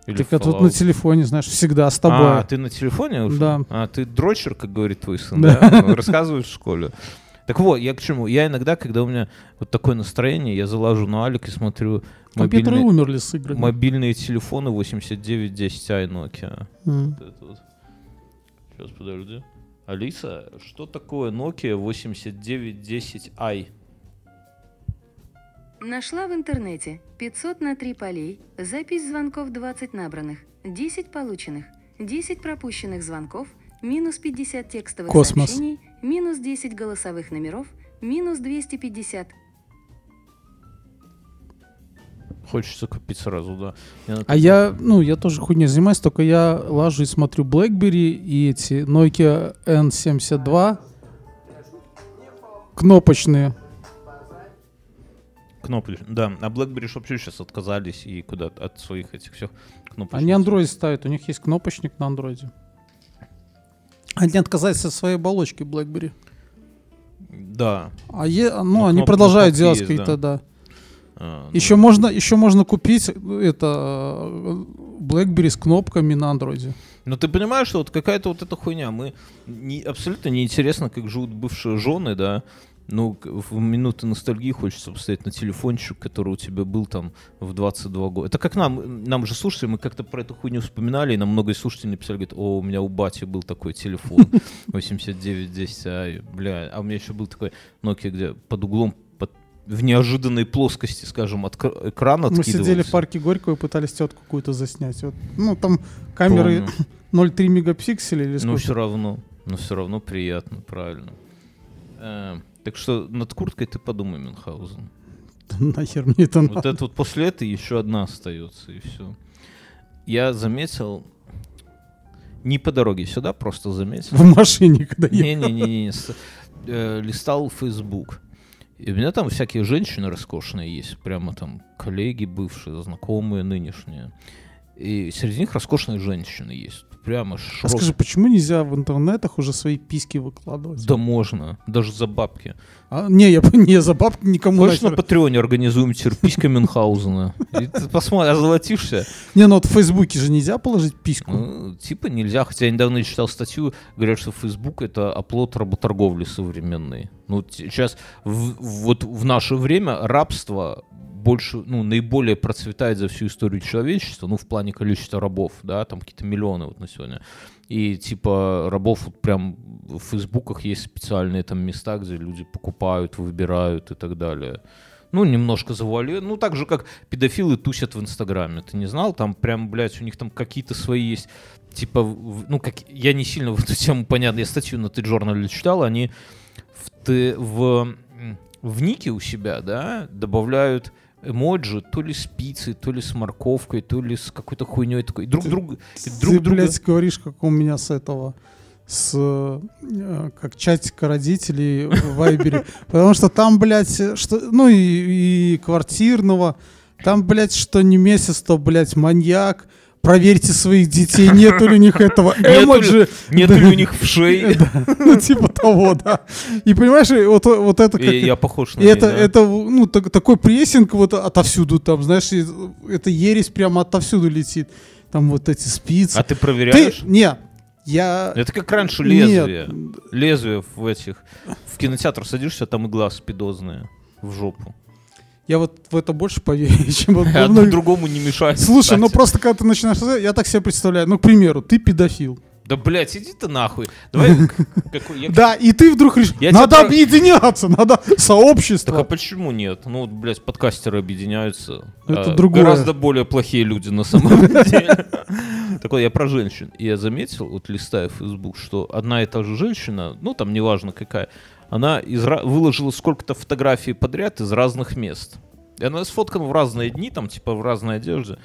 Или так это вот на телефоне, знаешь, всегда с тобой. А, ты на телефоне уже? Да. А, ты дрочер, как говорит твой сын, Да. да? Ну, Рассказываешь в школе. Так вот, я к чему? Я иногда, когда у меня вот такое настроение, я залажу на Алик и смотрю Компьютеры мобильные, умерли с играми. мобильные телефоны 8910i Nokia. М. Вот это вот. Сейчас, подожди. Алиса, что такое Nokia 8910i? Нашла в интернете 500 на 3 полей, запись звонков 20 набранных, 10 полученных, 10 пропущенных звонков, минус 50 текстовых Космос. сообщений, минус 10 голосовых номеров, минус 250. Хочется купить сразу, да. Я А я, ну, я тоже хуйней занимаюсь, только я лажу и смотрю BlackBerry и эти Nokia N72 кнопочные. Кнопки, да. А BlackBerry ж вообще сейчас отказались и куда от своих этих всех кнопочек. Они Android ставят, у них есть кнопочник на Android. Они отказались от своей оболочки BlackBerry. Да. А е- ну, Ну, они кноп- продолжают делать какие-то, да. А, Еще ну, можно, еще можно купить э, это э, BlackBerry с кнопками на Android. Но ты понимаешь, что вот какая-то вот эта хуйня, мы не, абсолютно неинтересно, как живут бывшие жены, да, ну, в минуты ностальгии хочется посмотреть на телефончик, который у тебя был там в 22 года. Это как нам, нам же слушатели, мы как-то про эту хуйню вспоминали, и нам много слушателей написали, говорят, о, у меня у бати был такой телефон 8910, а, бля, а у меня еще был такой Nokia, где под углом в неожиданной плоскости, скажем, от кр- экрана Мы сидели в парке Горького и пытались тетку какую-то заснять. Вот, ну, там камеры Помню. 0,3 мегапикселя или Но сколько. все равно, но все равно приятно, правильно. Э, так что над курткой ты подумай, Мюнхгаузен. Нахер мне это Вот надо. это вот после этого еще одна остается, и все. Я заметил, не по дороге сюда, просто заметил. В машине, когда ехал. Не-не-не, листал Facebook. И у меня там всякие женщины роскошные есть, прямо там коллеги бывшие, знакомые, нынешние. И среди них роскошные женщины есть. Прямо А широк- скажи, почему нельзя в интернетах уже свои письки выкладывать? Да можно, даже за бабки. А, не, я не за бабки никому Хочешь на. Патреоне организуем терписька Мюнхгаузена? И ты посмотри, озолотишься. Не, ну вот в Фейсбуке же нельзя положить письку. Ну, типа нельзя, хотя я недавно читал статью, говорят, что Facebook это оплот работорговли современной. Ну, сейчас в- вот в наше время рабство больше, ну, наиболее процветает за всю историю человечества, ну, в плане количества рабов, да, там какие-то миллионы вот на сегодня. И типа рабов вот прям в фейсбуках есть специальные там места, где люди покупают, выбирают и так далее. Ну, немножко завуали. Ну, так же, как педофилы тусят в Инстаграме. Ты не знал? Там прям, блядь, у них там какие-то свои есть. Типа, ну, как я не сильно в эту тему понятно. Я статью на T-Journal читал. Они в, в, в нике у себя, да, добавляют эмоджи то ли с пиццей, то ли с морковкой, то ли с какой-то хуйней такой. Друг друга, друг Ты, друга. блядь, говоришь, как у меня с этого с э, как чатика родителей в Вайбере. Потому что там, блядь, что, ну и, и квартирного, там, блядь, что не месяц, то, блядь, маньяк, проверьте своих детей, нет ли у них этого Нет эмоджи. Нет ли у них в шее? Ну, типа того, да. И понимаешь, вот, вот это как... Я похож на это, это, ну, так- такой прессинг вот отовсюду там, знаешь, это ересь прямо отовсюду летит. Там вот эти спицы. А ты проверяешь? не, я... Это как раньше Нет. лезвие. Лезвие в этих... В кинотеатр садишься, там игла спидозная в жопу. Я вот в это больше поверю, чем вот Одно говно. другому не мешает. Слушай, ну кстати. просто когда ты начинаешь я так себе представляю, ну, к примеру, ты педофил. Да, блядь, иди ты нахуй. Давай... какой- я- Да, и ты вдруг решишь, Я надо тебя объединяться, надо Так а сообщество. почему нет? Ну, вот, блядь, подкастеры объединяются. Это А, другое. Гораздо более плохие люди на самом деле. Так вот, я про женщин. И я заметил, вот листая Facebook, что одна и та же женщина, ну, там неважно какая, она из выложила сколько-то фотографий подряд из разных мест. И она сфоткана в разные дни, там, типа, в разной одежде.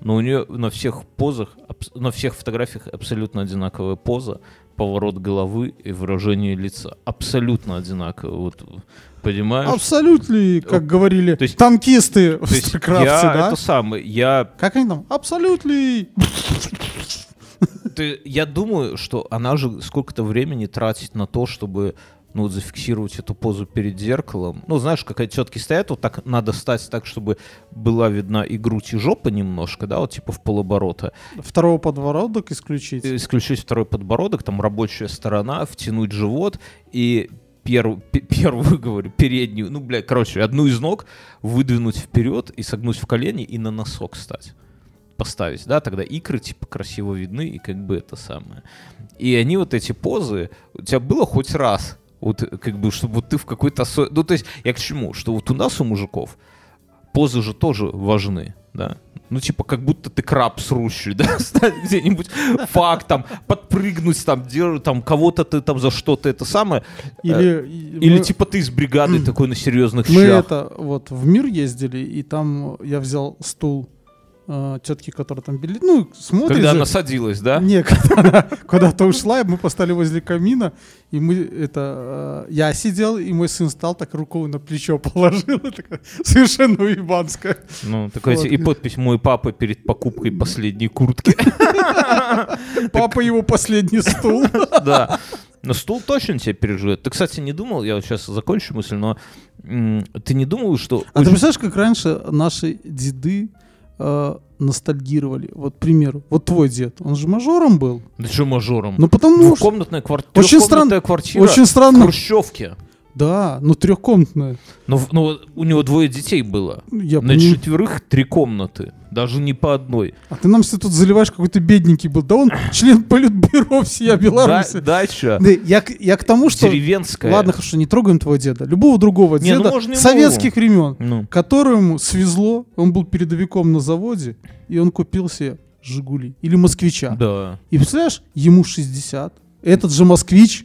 Но у нее на всех позах, на всех фотографиях абсолютно одинаковая поза, поворот головы и выражение лица. Абсолютно одинаково. Вот, понимаешь? Абсолютно, как говорили То есть- танкисты в То есть Старкрафте, я да? это самое, я, Как они там? Абсолютно. ты- я думаю, что она же сколько-то времени тратит на то, чтобы ну, вот зафиксировать эту позу перед зеркалом. Ну, знаешь, как тетки стоят, вот так надо стать так, чтобы была видна и грудь, и жопа немножко, да, вот типа в полоборота. Второго подбородок исключить. Исключить второй подбородок, там рабочая сторона, втянуть живот и перв- пе- первую, говорю, переднюю, ну, бля, короче, одну из ног выдвинуть вперед и согнуть в колени и на носок стать. Поставить, да, тогда икры, типа, красиво видны, и как бы это самое. И они вот эти позы, у тебя было хоть раз, вот как бы, чтобы вот ты в какой-то... осо- Ну, то есть, я к чему? Что вот у нас, у мужиков, позы же тоже важны, да? Ну, типа, как будто ты краб срущий, да? Стать где-нибудь факт, там, подпрыгнуть, там, держать, там, кого-то ты там за что-то это самое. Или, и Или, мы- типа, ты из бригады такой на серьезных Мы щах. это вот в мир ездили, и там я взял стул э, тетки, которая там били. Ну, смотрит Когда же. она садилась, да? Не, когда она куда-то ушла, и мы поставили возле камина, и мы это... э, я сидел, и мой сын стал, так руку на плечо положил, такая совершенно уебанская. Ну, такой, Вот. и подпись «Мой папа перед покупкой последней куртки». Папа его последний стул. Да. Но стул точно тебя переживет. Ты, кстати, не думал, я вот сейчас закончу мысль, но ты не думал, что... А ты представляешь, как раньше наши деды э, ностальгировали? Вот, к примеру, вот твой дед, он же мажором был. Да что мажором? Ну, потому что... Двухкомнатная квартира. Очень странно- квартира Очень в странно. Хрущевке. Да, ну трехкомнатная. Но, в- но у него двое детей было. Я На пони- четверых три комнаты. Даже не по одной. А ты нам все тут заливаешь, какой-то бедненький был. Да он член политбюро всея Беларуси. Да- дача. Да, я, к- я к тому, что... Деревенская. Ладно, хорошо, не трогаем твоего деда. Любого другого Не, ну деда и советских времен, Ну. которому свезло, он был передовиком на заводе, и он купил себе «Жигули» или «Москвича». Да. И представляешь, ему 60. Этот же «Москвич»,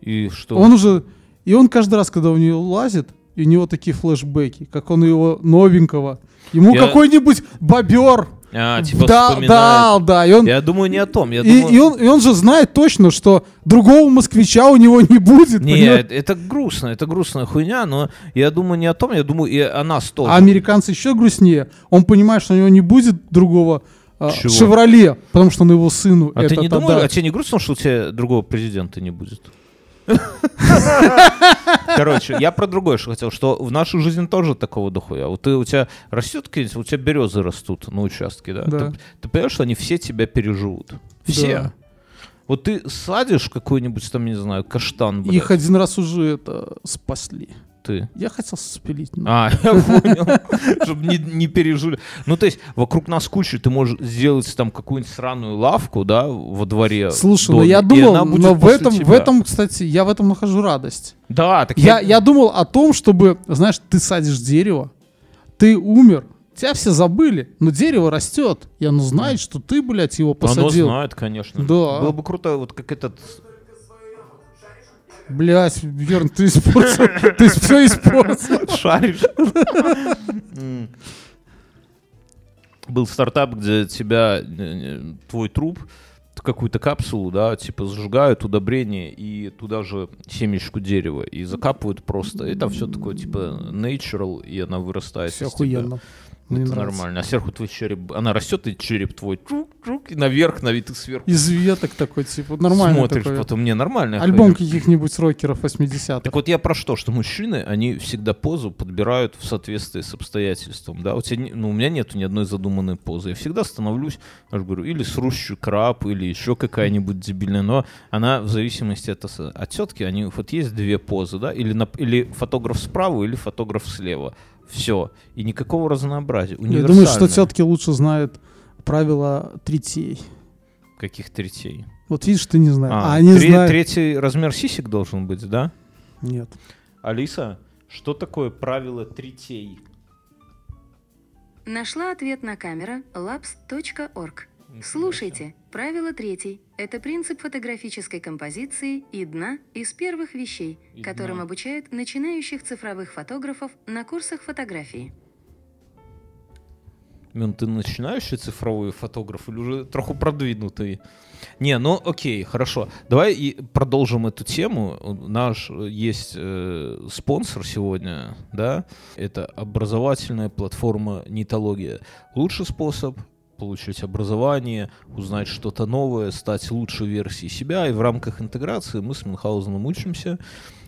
И что? он уже... И он каждый раз, когда у него лазит, и у него такие флешбеки, как он его новенького. Ему Я- какой-нибудь бобер А, типа да, вспоминает. дал, да, и он, Я думаю не о том. Я и, думаю... и он, и он же знает точно, что другого москвича у него не будет. Не, понимаешь? это грустно, это грустная хуйня, но я думаю не о том, я думаю и о нас тоже. А американцы еще грустнее. Он понимает, что у него не будет другого а, Чего? «Шевроле», потому что он его сыну А это ты не думал, а тебе не грустно, что у тебя другого президента не будет? Короче, я про другое что хотел, что в нашу жизнь тоже такого дохуя. Вот ты, у тебя растет какие-нибудь, у тебя березы растут на участке, да? Да. Ты, ты понимаешь, что они все тебя переживут? Все. Да. Вот ты садишь какой-нибудь там, не знаю, каштан, блядь, Их один раз уже это спасли. Ты. Я хотел спилить. но- А, я понял. Чтобы не, не пережили. Ну, то есть, вокруг нас куча, ты можешь сделать там какую-нибудь сраную лавку, да, во дворе. Слушай, доме, ну я думал, но в этом, в тебя. этом, кстати, я в этом нахожу радость. Да, так Я, я думал о том, чтобы, знаешь, ты садишь дерево, ты умер, тебя все забыли, но дерево растет, и оно знает, что ты, блядь, его Оно посадил. знает, конечно. Да. Было бы круто, вот как этот... Блядь, Верн, ты испортил, ты все испортил. Шаришь. Был стартап, где тебя, э, э, твой труп, какую-то капсулу, да, типа сжигают удобрение и туда же семечку дерева и закапывают просто. И там все такое, типа, natural, и она вырастает. Все из тебя. Мне это нормально. А сверху твой череп, она растет, и череп твой чук-чук, и наверх, на вид сверху. Из веток такой, типа, нормально Смотришь, такой. потом мне нормально. Альбом ходишь. каких-нибудь рокеров 80-х. Так вот я про что, что мужчины, они всегда позу подбирают в соответствии с обстоятельством, да, у тебя, ну, у меня нету ни одной задуманной позы, я всегда становлюсь, я же говорю, или срущий краб, или еще какая-нибудь дебильная, но она в зависимости от, от тетки, они, вот есть две позы, да, или, на- или фотограф справа, или фотограф слева, все, и никакого разнообразия, Я думаю, что тетки лучше знают правила третей. Каких третей? Вот видишь, ты не знаешь. А, А, они тре- знают. Третий размер сисек должен быть, да? Нет. Алиса, что такое правило третей? Нашла ответ на камера labs.org. Слушайте, правило третий. Это принцип фотографической композиции и дна из первых вещей, которым обучают начинающих цифровых фотографов на курсах фотографии. Мен, ты начинающий цифровой фотограф или уже троху продвинутый? Не, ну окей, хорошо. Давай и продолжим эту тему. Наш э, есть э, спонсор сегодня, да? Это образовательная платформа Нитология. Лучший способ получить образование, узнать что-то новое, стать лучшей версией себя. И в рамках интеграции мы с Мюнхгаузеном учимся.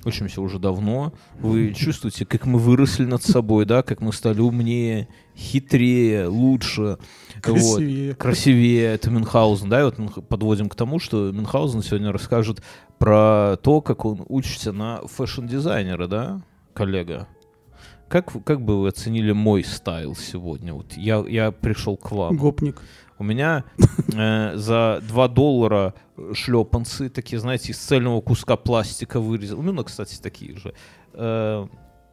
Учимся уже давно. Вы чувствуете, как мы выросли над собой, да, как мы стали умнее, хитрее, лучше. Вот. Красивее. Красивее, это Мюнхгаузен, да, и вот мы подводим к тому, что Мюнхгаузен сегодня расскажет про то, как он учится на fashion-дизайнера, да, коллега? Как, как бы вы оценили мой стайл сегодня? Вот я, я пришел к вам. Гопник. У меня э, за 2 доллара шлепанцы, такие, знаете, из цельного куска пластика вырезал. У меня, кстати, такие же. Э,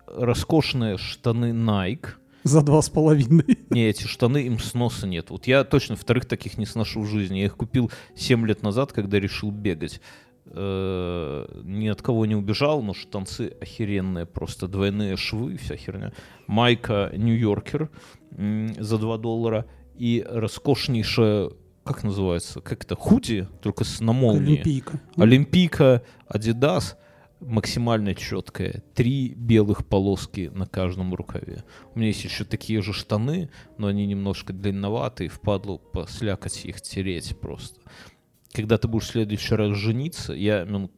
роскошные штаны Nike. За два с половиной. Не, эти штаны, им сноса нет. Вот я точно вторых таких не сношу в жизни. Я их купил 7 лет назад, когда решил бегать. Э, Ни от кого не убежал, но штанцы охеренные, просто двойные швы, вся херня. Майка Нью-Йоркер за 2 доллара и роскошнейшая, как называется, как это, худи, только с на молнии. Олимпийка. Олимпийка, Adidas, максимально четкая. Три белых полоски на каждом рукаве. У меня есть еще такие же штаны, но они немножко длинноватые, впадло по слякоти их тереть просто. Когда ты будешь в следующий раз жениться, я ну,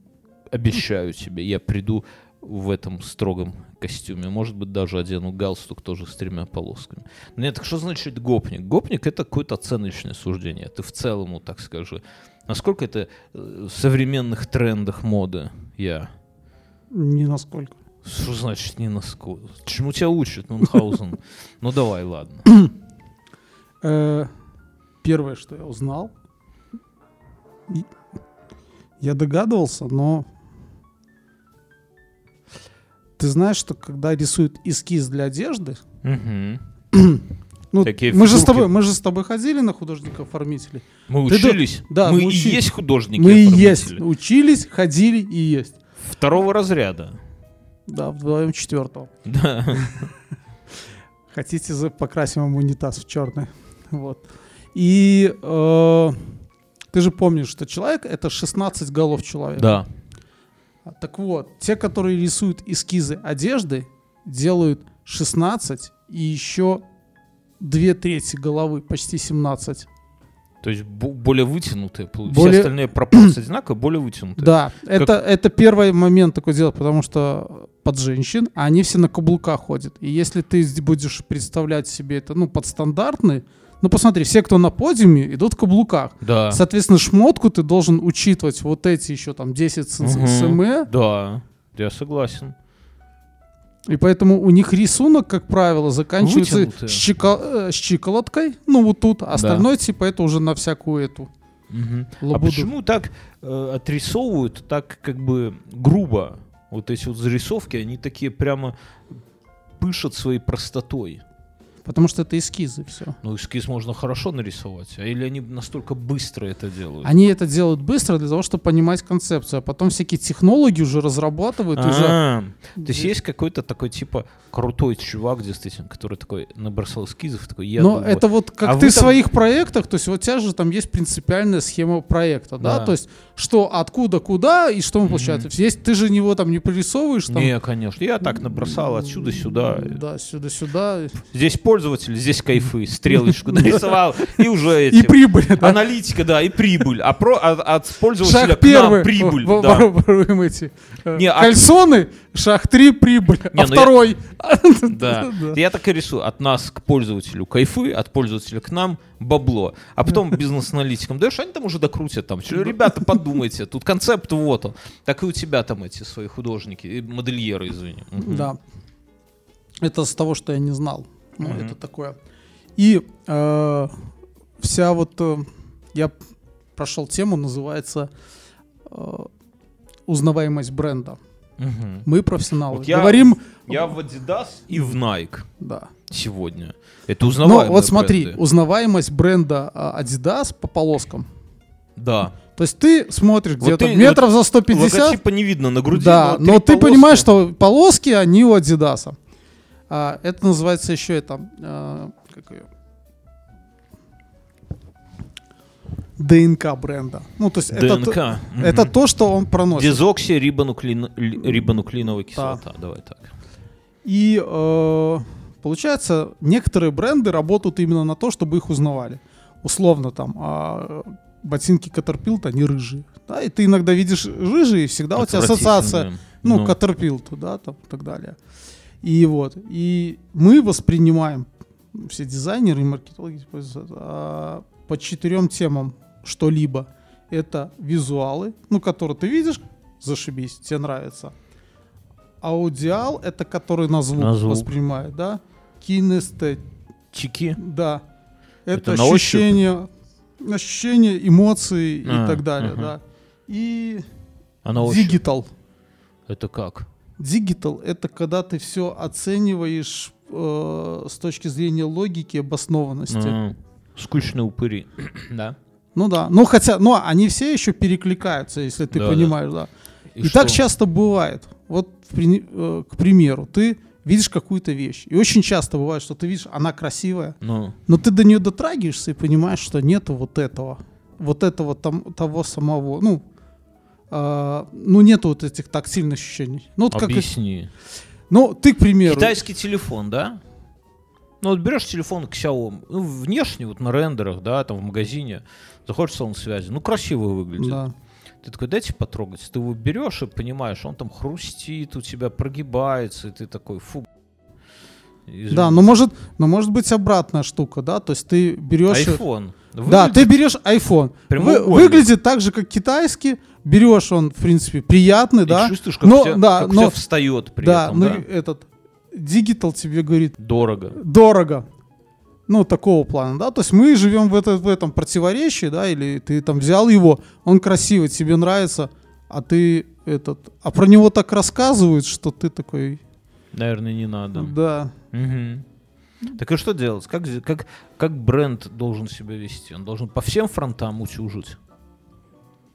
обещаю тебе, я приду в этом строгом костюме. Может быть, даже одену галстук тоже с тремя полосками. Но нет, так что значит гопник? Гопник — это какое-то оценочное суждение. Ты в целом, так скажи. Насколько это э, в современных трендах моды я? Не насколько. Что значит не насколько? Чему тебя учат, Мюнхгаузен? Ну давай, ладно. Э, Первое, что я узнал, я догадывался, но ты знаешь, что когда рисуют эскиз для одежды, ну, Такие мы же с тобой, мы же с тобой ходили на художников-оформителей. Мы Ты учились. да, мы мы и учились. есть художники. мы и есть, учились, ходили и есть. Второго разряда. Да, вдвоем четвертого. Да. Хотите, покрасим вам унитаз в черный. Вот. И э, ты же помнишь, что человек это 16 голов человека. Да. А, Так вот, те, которые рисуют эскизы одежды, делают 16 и еще две трети головы, почти 17. То есть бо- более вытянутые. Более- Все остальные пропорции одинаковые, более вытянутые. Да, это, это первый момент такой делать, потому что под женщин они все на каблуках ходят. И если ты будешь представлять себе это, ну, под стандартный, ну, посмотри, все, кто на подиуме, идут в каблуках. Да. Соответственно, шмотку ты должен учитывать вот эти еще там 10 с- Мгм. см, Да. Я согласен. И поэтому у них рисунок, как правило, заканчивается Вытянутые. щека- э, щиколоткой, ну вот тут, а остальное типа это уже на всякую эту. А лабуду. почему так э, отрисовывают, так как бы грубо? Вот эти вот зарисовки, они такие прямо пышут своей простотой. Потому что это эскизы все. Ну, эскиз можно хорошо нарисовать, а или они настолько быстро это делают? Они это делают быстро для того, чтобы понимать концепцию, а потом всякие технологии уже разрабатывают уже. А, То есть есть какой-то такой типа крутой чувак, действительно, который такой набросал эскизов, такой я Но думаю, это вот как А ты в там- своих проектах, то есть вот у тебя же там есть принципиальная схема проекта, да, Да. то есть что, откуда, куда и что мы получается. Есть, ты же него там не прорисовываешь, там, Не, конечно, я так набросал отсюда сюда. да, сюда-сюда. Здесь поле пользователь, здесь кайфы, стрелочку нарисовал, и уже И эти... прибыль, да? Аналитика, да, и прибыль. А про, от, от пользователя Шаг к нам первый. прибыль. в- да. воруем эти Не, а- кальсоны, шаг три прибыль, Не, а ну я- второй. Да. Я так и рисую. От нас к пользователю кайфы, от пользователя к нам бабло. А потом бизнес-аналитикам даешь, они там уже докрутят. Там, «Чё, ребята, подумайте, тут концепт вот он. Так и у тебя там эти свои художники, и модельеры, извини. Да. Это с того, что я не знал. Ну, Мгм. это такое. И э, вся вот... э, я прошел тему, называется э, узнаваемость бренда. Мгм. Мы профессионалы. Вот я- Говорим... Я в Adidas и в Nike Да. сегодня. Это Ну, узнаваемые вот смотри, бренды. узнаваемость бренда а, Adidas по полоскам. Да. То есть ты смотришь Вот где-то ты- метров за 150, Логотипа не видно на груди, да, но, но ты полоски. понимаешь, что полоски, они у Adidas. А, это называется еще это... а, как её? ДНК бренда. Ну, то есть это, ДНК. то, Мгм. это то, что он проносит. Дезоксирибонуклеиновая кислота. Давай так. И э, получается, некоторые бренды работают именно на то, чтобы их узнавали. Условно там а, ботинки Caterpillar, они рыжие. Да, и ты иногда видишь рыжие, и всегда у тебя ассоциация, ну, Ну. Caterpillar, да, там, и так далее. И вот, и мы воспринимаем, все дизайнеры и маркетологи а, по четырем темам что-либо. Это визуалы, ну, которые ты видишь, зашибись, тебе нравится. Аудиал — это который на звук, На звук. воспринимает, да? Кинестет, Чики. да. Это, Это ощущение, ощущение, эмоции А, и так далее, ага. да. И А на ощупь дигитал. это как? Дигитал — это когда ты все оцениваешь э, с точки зрения логики, обоснованности. А, Скучные упыри. Да. Ну да, ну хотя, но они все еще перекликаются, если ты Да, понимаешь, да. И, что? так часто бывает. Вот, э, к примеру, ты видишь какую-то вещь, и очень часто бывает, что ты видишь, она красивая, Ну, но ты до нее дотрагиваешься и понимаешь, что нету вот этого, вот этого там, того самого, ну, а, ну нету вот этих тактильных ощущений. Ну, вот как, объясни. ну ты, к примеру, Китайский телефон, да? Ну вот берешь телефон Xiaomi, ну, внешне, вот на рендерах, да, там в магазине, заходишь в салон связи, ну красиво выглядит. да, Ты такой, дайте потрогать. Ты его берешь и понимаешь, он там хрустит, у тебя прогибается, и ты такой, фу. извините». да, но может, но может быть обратная штука, да, то есть ты берешь, iPhone. да, ты берешь iPhone, Вы- выглядит так же, как китайский, берешь он, в принципе, приятный, и да, чувствуешь, как, но- у тебя, да, как у но- тебя встает при да, этом, ну да? этот Digital тебе говорит, Дорого. дорого. Ну, такого плана, да. То есть мы живем в, это, в этом противоречии, да, или ты там взял его, он красивый, тебе нравится, а ты этот. А про него так рассказывают, что ты такой. Наверное, не надо. Да. Мгм. Так и что делать? Как, как, как бренд должен себя вести? Он должен по всем фронтам утюжить?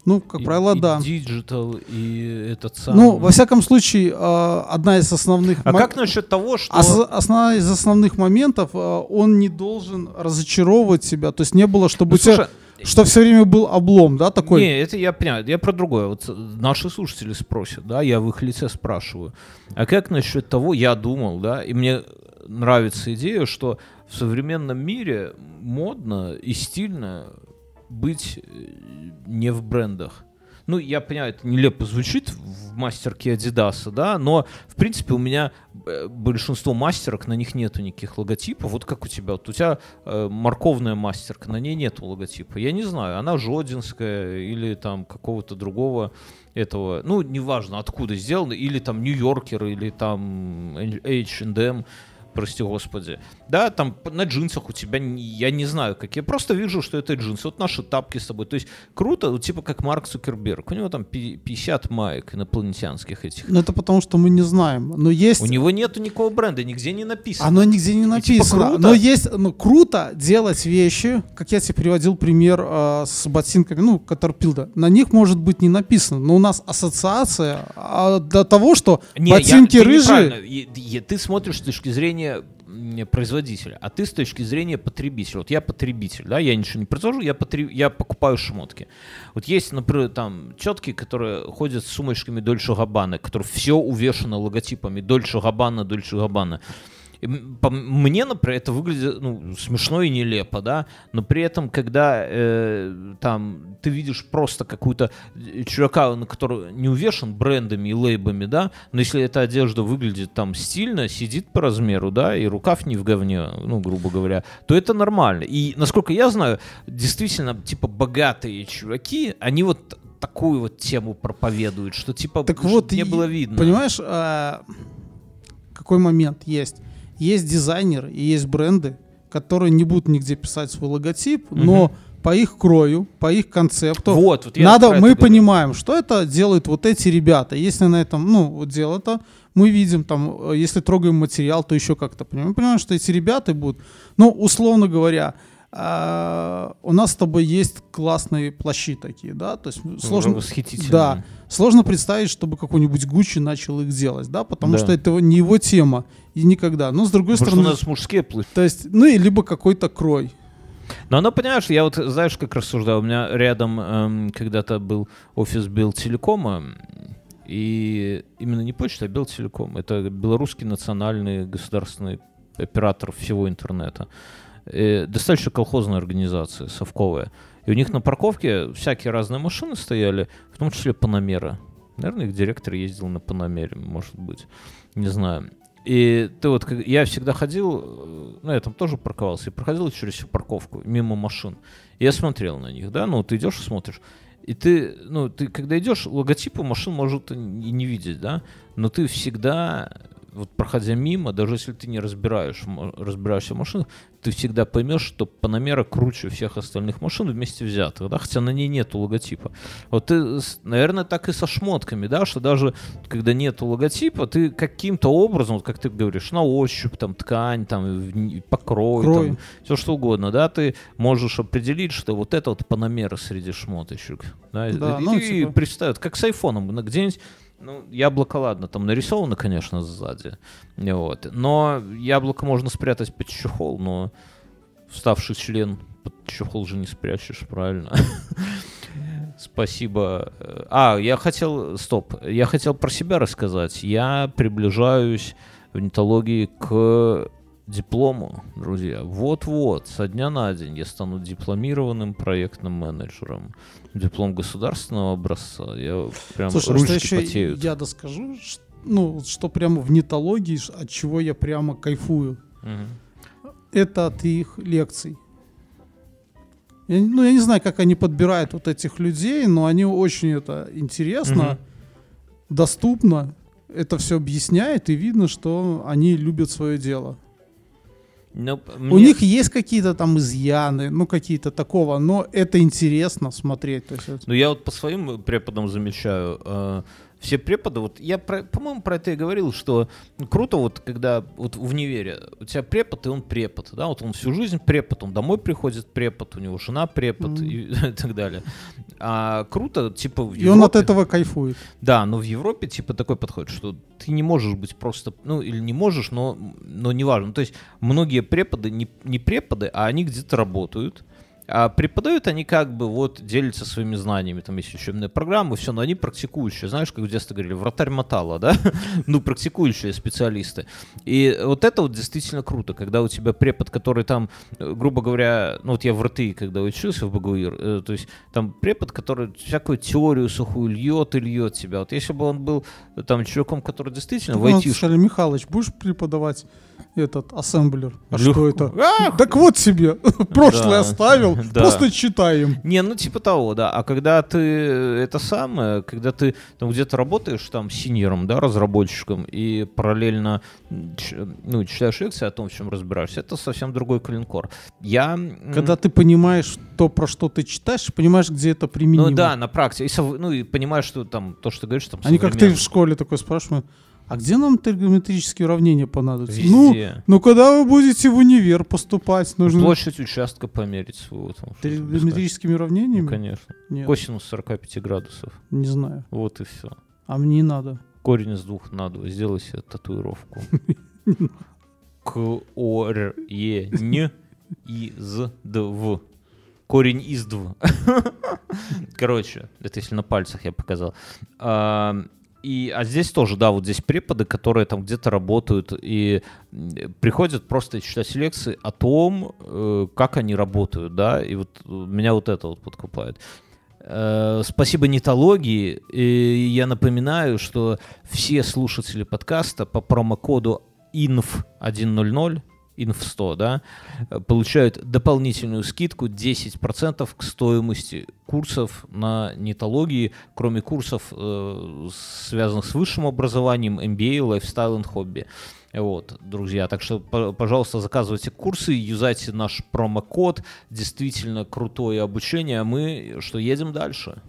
Ну, как И- правило, и да. digital, и этот самый... Ну, во всяком случае, э, одна из основных. А мо- как насчет того, что... ос- Основная из основных моментов, э, он не должен разочаровывать себя. То есть не было, чтобы Ну, тебя, слушай, что все время был облом, да, такой. Не, это я понимаю, я про другое. Вот э, наши слушатели спросят, да, я в их лице спрашиваю. А как насчет того, я думал, да, и мне нравится идея, что в современном мире модно и стильно быть э, не в брендах. Ну, я понимаю, это нелепо звучит в мастерке Адидаса, да, но, в принципе, у меня э, большинство мастерок, на них нету никаких логотипов. Вот как у тебя. Вот у тебя э, морковная мастерка, на ней нету логотипа. Я не знаю, она жодинская или там какого-то другого этого, ну, неважно, откуда сделано, или там Нью-Йоркер, или там H&M, прости господи. Да, там на джинсах у тебя, я не знаю, как. Я просто вижу, что это джинсы. Вот наши тапки с тобой. То есть круто, вот типа как Марк Цукерберг. У него там пи- 50 маек инопланетянских этих. Ну, это потому, что мы не знаем. Но есть У него нету никакого бренда, нигде не написано. Оно нигде не И типа написано. круто. но есть, ну, круто делать вещи, как я тебе приводил пример э, с ботинками, ну, Caterpillar. На них может быть не написано, но у нас ассоциация а, до того, что Не, я- ботинки ты рыжие. Ты смотришь с точки зрения м, производителя, а ты с точки зрения потребителя. Вот я потребитель, да, я ничего не произвожу, я, потреб- я покупаю шмотки. Вот есть, например, там четкие, которые ходят с сумочками Дольче Габбана, которые все увешано логотипами Дольче Габбана, Дольче Габбана. Мне, например, это выглядит ну, смешно и нелепо, да, но при этом, когда э, там ты видишь просто какую-то э, чувака, на которого не увешан брендами и лейбами, да, но если эта одежда выглядит там стильно, сидит по размеру, да, и рукав не в говне, ну, грубо говоря, то это нормально. И, насколько я знаю, действительно, типа, богатые чуваки, они вот такую вот тему проповедуют, что типа Так вот, не и- было видно. Понимаешь, а, какой момент есть? Есть дизайнеры и есть бренды, которые не будут нигде писать свой логотип, но по их крою, по их концепту, Вот, вот надо, мы говорю. понимаем, что это делают вот эти ребята. Если на этом, ну, вот дело-то, мы видим там, э, если трогаем материал, то еще как-то понимаем. Мы понимаем, что эти ребята будут, ну, условно говоря, а, у нас с тобой есть классные плащи такие, да, то есть сложно, восхитительно. да, сложно представить, чтобы какой-нибудь Гуччи начал их делать, да, потому Да. что это не его тема и никогда. Но с другой Потому что у стороны, нас мужские плащи. то есть, ну и либо какой-то крой. Но она, понимаешь, я вот, знаешь, как рассуждал, у меня рядом эм, когда-то был офис Белтелекома, и именно не почта, а Белтелеком. Это белорусский национальный государственный оператор всего интернета. Э, достаточно колхозная организация, совковая. И у них на парковке всякие разные машины стояли, в том числе Панамера. Наверное, их директор ездил на Панамере, может быть. Не знаю. И ты вот, я всегда ходил, э, ну, я там тоже парковался, и проходил через всю парковку, мимо машин. И я смотрел на них, да, ну, ты идешь и смотришь. И ты, ну, ты, когда идешь, логотипы машин может и не видеть, да, но ты всегда, вот проходя мимо, даже если ты не разбираешь, разбираешься в машинах, ты всегда поймешь, что Панамера круче всех остальных машин вместе взятых, да, хотя на ней нету логотипа. Вот ты, наверное, так и со шмотками, да, что даже когда нету логотипа, ты каким-то образом, вот как ты говоришь, на ощупь, там, ткань, там, покрой, Крой. там, все что угодно, да, ты можешь определить, что вот это вот Панамера среди шмоточек, да, и- Да, и ну, ты типа- представь, как с айфоном, где-нибудь ну, яблоко, ладно, там нарисовано, конечно, сзади. Вот. Но яблоко можно спрятать под чехол, но вставший член под чехол же не спрячешь, правильно? Спасибо. А, я хотел... Стоп. Я хотел про себя рассказать. Я приближаюсь в нетологии к диплому, друзья. Вот-вот, со дня на день я стану дипломированным проектным менеджером. Диплом государственного образца. Я прям Слушай, а что ручки еще потеют. я доскажу, ш- ну, что прямо в нетологии, от чего я прямо кайфую. Мгм. это от их лекций. Я, ну, я не знаю, как они подбирают вот этих людей, но они очень это интересно, Мгм. доступно, это все объясняет, и видно, что они любят свое дело. Ну, п- У мне- них есть какие-то там изъяны, ну какие-то такого, но это интересно смотреть. Есть Ну, я вот по своим преподам замечаю, э, все преподы, вот я, про- по-моему, про это и говорил, что круто вот, когда вот в универе у тебя препод, и он препод, да, вот он всю жизнь препод, он домой приходит препод, у него жена препод Мгм. и, и так далее. А круто, типа в И он от Европе- этого кайфует. Да, но в Европе типа такой подход, что ты не можешь быть просто, ну или не можешь, но, но не важно. Ну, то есть многие преподы не, не преподы, а они где-то работают. А преподают они как бы вот делятся своими знаниями, там есть учебные программы, все, но они практикующие, знаешь, как в детстве говорили, вратарь мотала, да, ну практикующие специалисты. И вот это вот действительно круто, когда у тебя препод, который там, грубо говоря, ну вот я в РТИ, когда учился в БГУИР, э, то есть там препод, который всякую теорию сухую льет и льет тебя. Вот если бы он был там чуваком, который действительно Ну, Михалыч, будешь преподавать этот ассемблер? А Легко. что это? Ах! Так вот себе, прошлое Да. оставил, Да. просто читаем. Не, ну типа того, да. А когда ты э, это самое, когда ты там где-то работаешь там синьором, да, разработчиком, и параллельно ну, читаешь лекции о том, в чем разбираешься, это совсем другой клинкор. Я... Когда ты понимаешь то, про что ты читаешь, понимаешь, где это применимо. Ну да, на практике. И сов- ну и понимаешь, что там то, что ты говоришь, там Они как ты в школе такой спрашивают, а где нам тригонометрические уравнения понадобятся? Везде. Ну, ну когда вы будете в универ поступать, нужно Площадь участка померить свою. Там, тригонометрическими уравнениями? Ну, конечно. Нет, Косинус 45 градусов. не знаю. Вот и все. А мне не надо. Корень из двух на два. Сделай себе татуировку. К О Р Е Н из Дв. Корень из дв. Короче, это если на пальцах я показал. И, а здесь тоже, да, вот здесь преподы, которые там где-то работают и м, приходят просто читать лекции о том, э, как они работают, да, и вот э, меня вот это вот подкупает. Э, Спасибо нетологии. И я напоминаю, что все слушатели подкаста по промокоду INF100, INF100, да, э, получают дополнительную скидку 10% к стоимости курсов на нетологии, кроме курсов, э, связанных с высшим образованием, MBA, лайфстайл и хобби. Вот, друзья, так что, по- пожалуйста, заказывайте курсы, юзайте наш промокод, действительно крутое обучение, а мы что, едем дальше?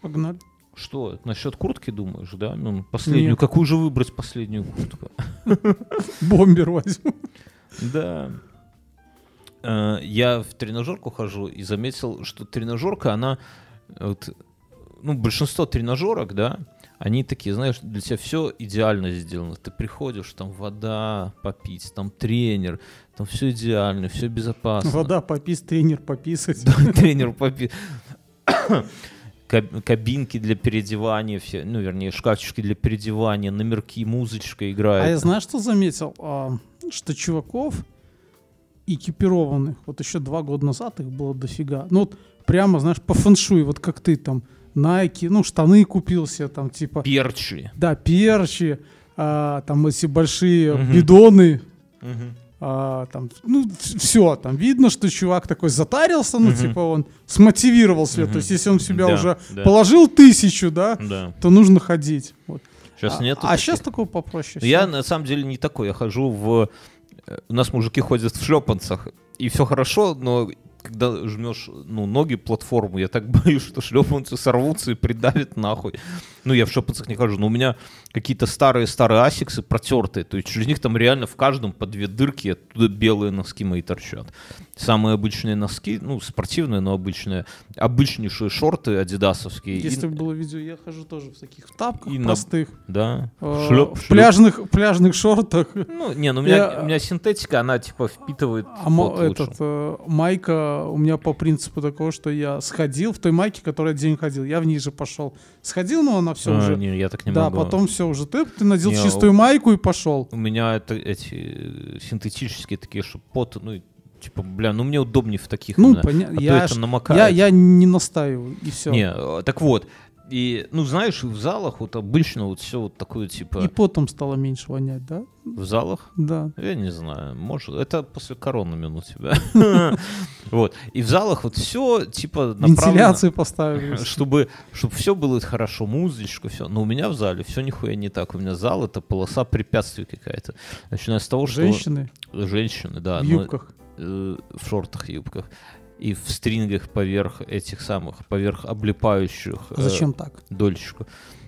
Погнали. Что, насчет куртки думаешь, да? Ну, последнюю, Нет. какую же выбрать последнюю куртку? Бомбер возьму. Да. Э, Я в тренажерку хожу и заметил, что тренажерка, она... вот, ну, большинство тренажерок, да, они такие, знаешь, для тебя все идеально сделано. Ты приходишь, там вода попить, там тренер, там все идеально, все безопасно. Вода попись, тренер пописать. Тренер попить. Каб- Кабинки для переодевания, все, ну, вернее, шкафчики для переодевания, номерки, музычка играет. А я знаешь, что заметил? А, что чуваков экипированных, вот еще два года назад их было дофига. Ну вот прямо, знаешь, по фэншуй, вот как ты там, Nike, ну штаны купил себе, там типа, Перчи. да, перчи, а, там эти большие Мгм. бидоны, а, там, ну, все, там видно, что чувак такой затарился, ну, Мгм. типа он смотивировал себя, Мгм. то есть если он в себя Да, уже да. положил тысячу, да, Да. то нужно ходить. Вот. Сейчас а, нет. а сейчас такого попроще. Я на самом деле не такой. Я хожу в... э, У нас мужики ходят в шлепанцах. И все хорошо, но когда жмешь ну, ноги платформу, я так боюсь, что шлепанцы сорвутся и придавят нахуй. Ну, я в шлепанцах не хожу, но у меня какие-то старые-старые асиксы протертые. То есть через них там реально в каждом по две дырки, оттуда белые носки мои торчат. Самые обычные носки, ну, спортивные, но обычные. Обычнейшие шорты адидасовские. Если бы было видео, я хожу тоже в таких тапках И на- простых, Да. э, Шлеп- в шлеп. пляжных, пляжных шортах. Ну, не, ну у меня, Я- у меня синтетика, она типа впитывает А мо- этот, э, майка у меня по принципу такого, что я сходил в той майке, которая день ходил, я в ней же пошел. Сходил, но она все А, уже. не, я так не да, могу. потом все уже. Ты, ты надел Не, чистую майку и пошел. У меня это эти э, синтетические такие, что пот, ну, типа, бля, ну мне удобнее в таких. Ну, понятно. А я, я, я не настаиваю, и все. Не, э, так вот. И, ну, знаешь, в залах вот обычно вот все вот такое, типа, И потом стало меньше вонять, да? в залах, Да. я не знаю, может, это после коронами у тебя. Вот. И в залах вот все, типа. Вентиляцию поставили. чтобы, чтобы все было хорошо, музычка, все. Но у меня в зале все нихуя не так. У меня зал это полоса препятствий какая-то. Начиная с того, что... Женщины Женщины, да. в юбках. э, в шортах, юбках. И в стрингах поверх этих самых, поверх облипающих А Зачем так? э, дольчику.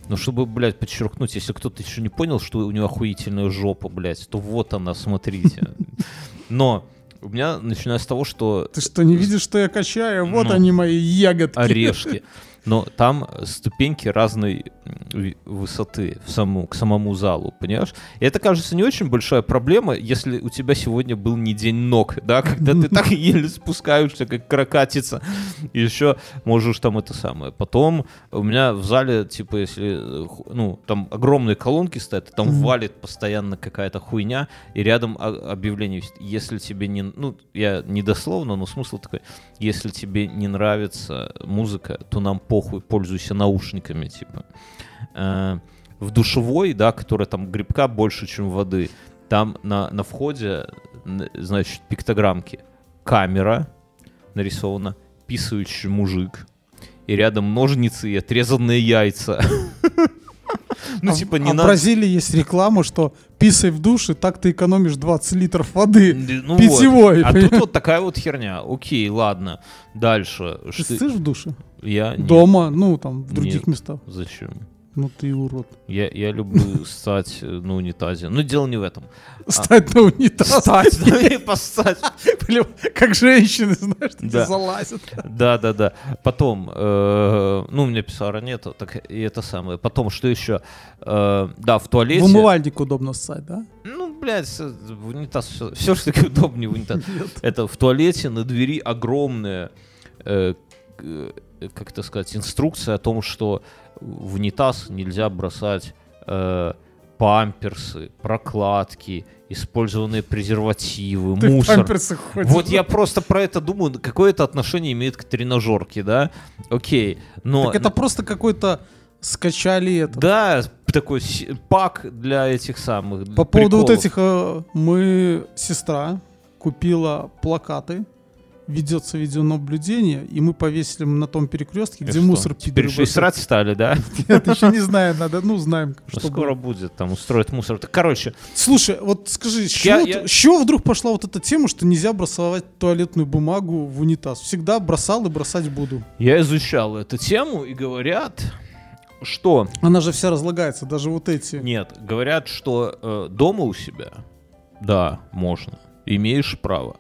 Ну, чтобы, блядь, подчеркнуть, если кто-то еще не понял, что у него охуительная жопа, блядь, то вот она, смотрите. Но у меня, начиная с того, что Ты что, не видишь, что я качаю? Вот Ну. они мои ягодки. орешки. Но там ступеньки разной высоты в саму, к самому залу, понимаешь? И это, кажется, не очень большая проблема, если у тебя сегодня был не день ног, да, когда ты так еле спускаешься, как каракатица, и еще можешь там это самое. Потом у меня в зале, типа, если, э, ну, там огромные колонки стоят, и там валит постоянно какая-то хуйня, и рядом объявление. Если тебе не... Ну, я не дословно, но смысл такой. Если тебе не нравится музыка, то нам похуй, пользуйся наушниками, типа. Э, В душевой, да, которая там грибка больше, чем воды, там на, на входе, значит, пиктограммки. Камера нарисована, писающий мужик, и рядом ножницы и отрезанные яйца. Ну, А в- типа, а не в надо... Бразилии есть реклама, что писай в душе, так ты экономишь 20 литров воды. Ну Питьевой, вот. А тут вот такая вот херня. Окей, ладно. Дальше. Ты Что- в душе? Я нет. Дома, ну, там, в других Нет. местах. Зачем? Ну, ты урод. Я, я люблю стать э, на унитазе. Но дело не в этом. Стать на унитаз. Стать, да, и поссать. Блин, как женщины, знаешь, Да. залазят. Да, да, да. Потом, э, ну, у меня писсуара нету, так и это самое. Потом, что еще? Э, да, в туалете. В умывальник удобно ссать, да? Ну, блядь, в унитаз все, все что таки удобнее в унитаз. Это в туалете на двери огромная э, как это сказать, инструкция о том, что в унитаз нельзя бросать э, памперсы, прокладки, использованные презервативы, Ты мусор. Вот я просто про это думаю, какое это отношение имеет к тренажерке, да? Окей, но... Так это просто какой-то скачали это. Да, такой пак для этих самых По поводу вот приколов. этих, э, мы, сестра купила плакаты, ведется видеонаблюдение, и мы повесили на том перекрестке, И где что, мусор Теперь пидоры еще и срать стали, да? Нет, еще не знаю, надо, ну, знаем, Ну, что скоро будет. там устроить мусор. Так, Короче, Слушай, вот скажи, с Я- чего, я- с чего вдруг пошла вот эта тема, что нельзя бросать туалетную бумагу в унитаз? Всегда бросал и бросать буду. я изучал эту тему, и говорят, что... Она же вся разлагается, даже вот эти. Нет, говорят, что э, дома у себя, да, можно, имеешь право.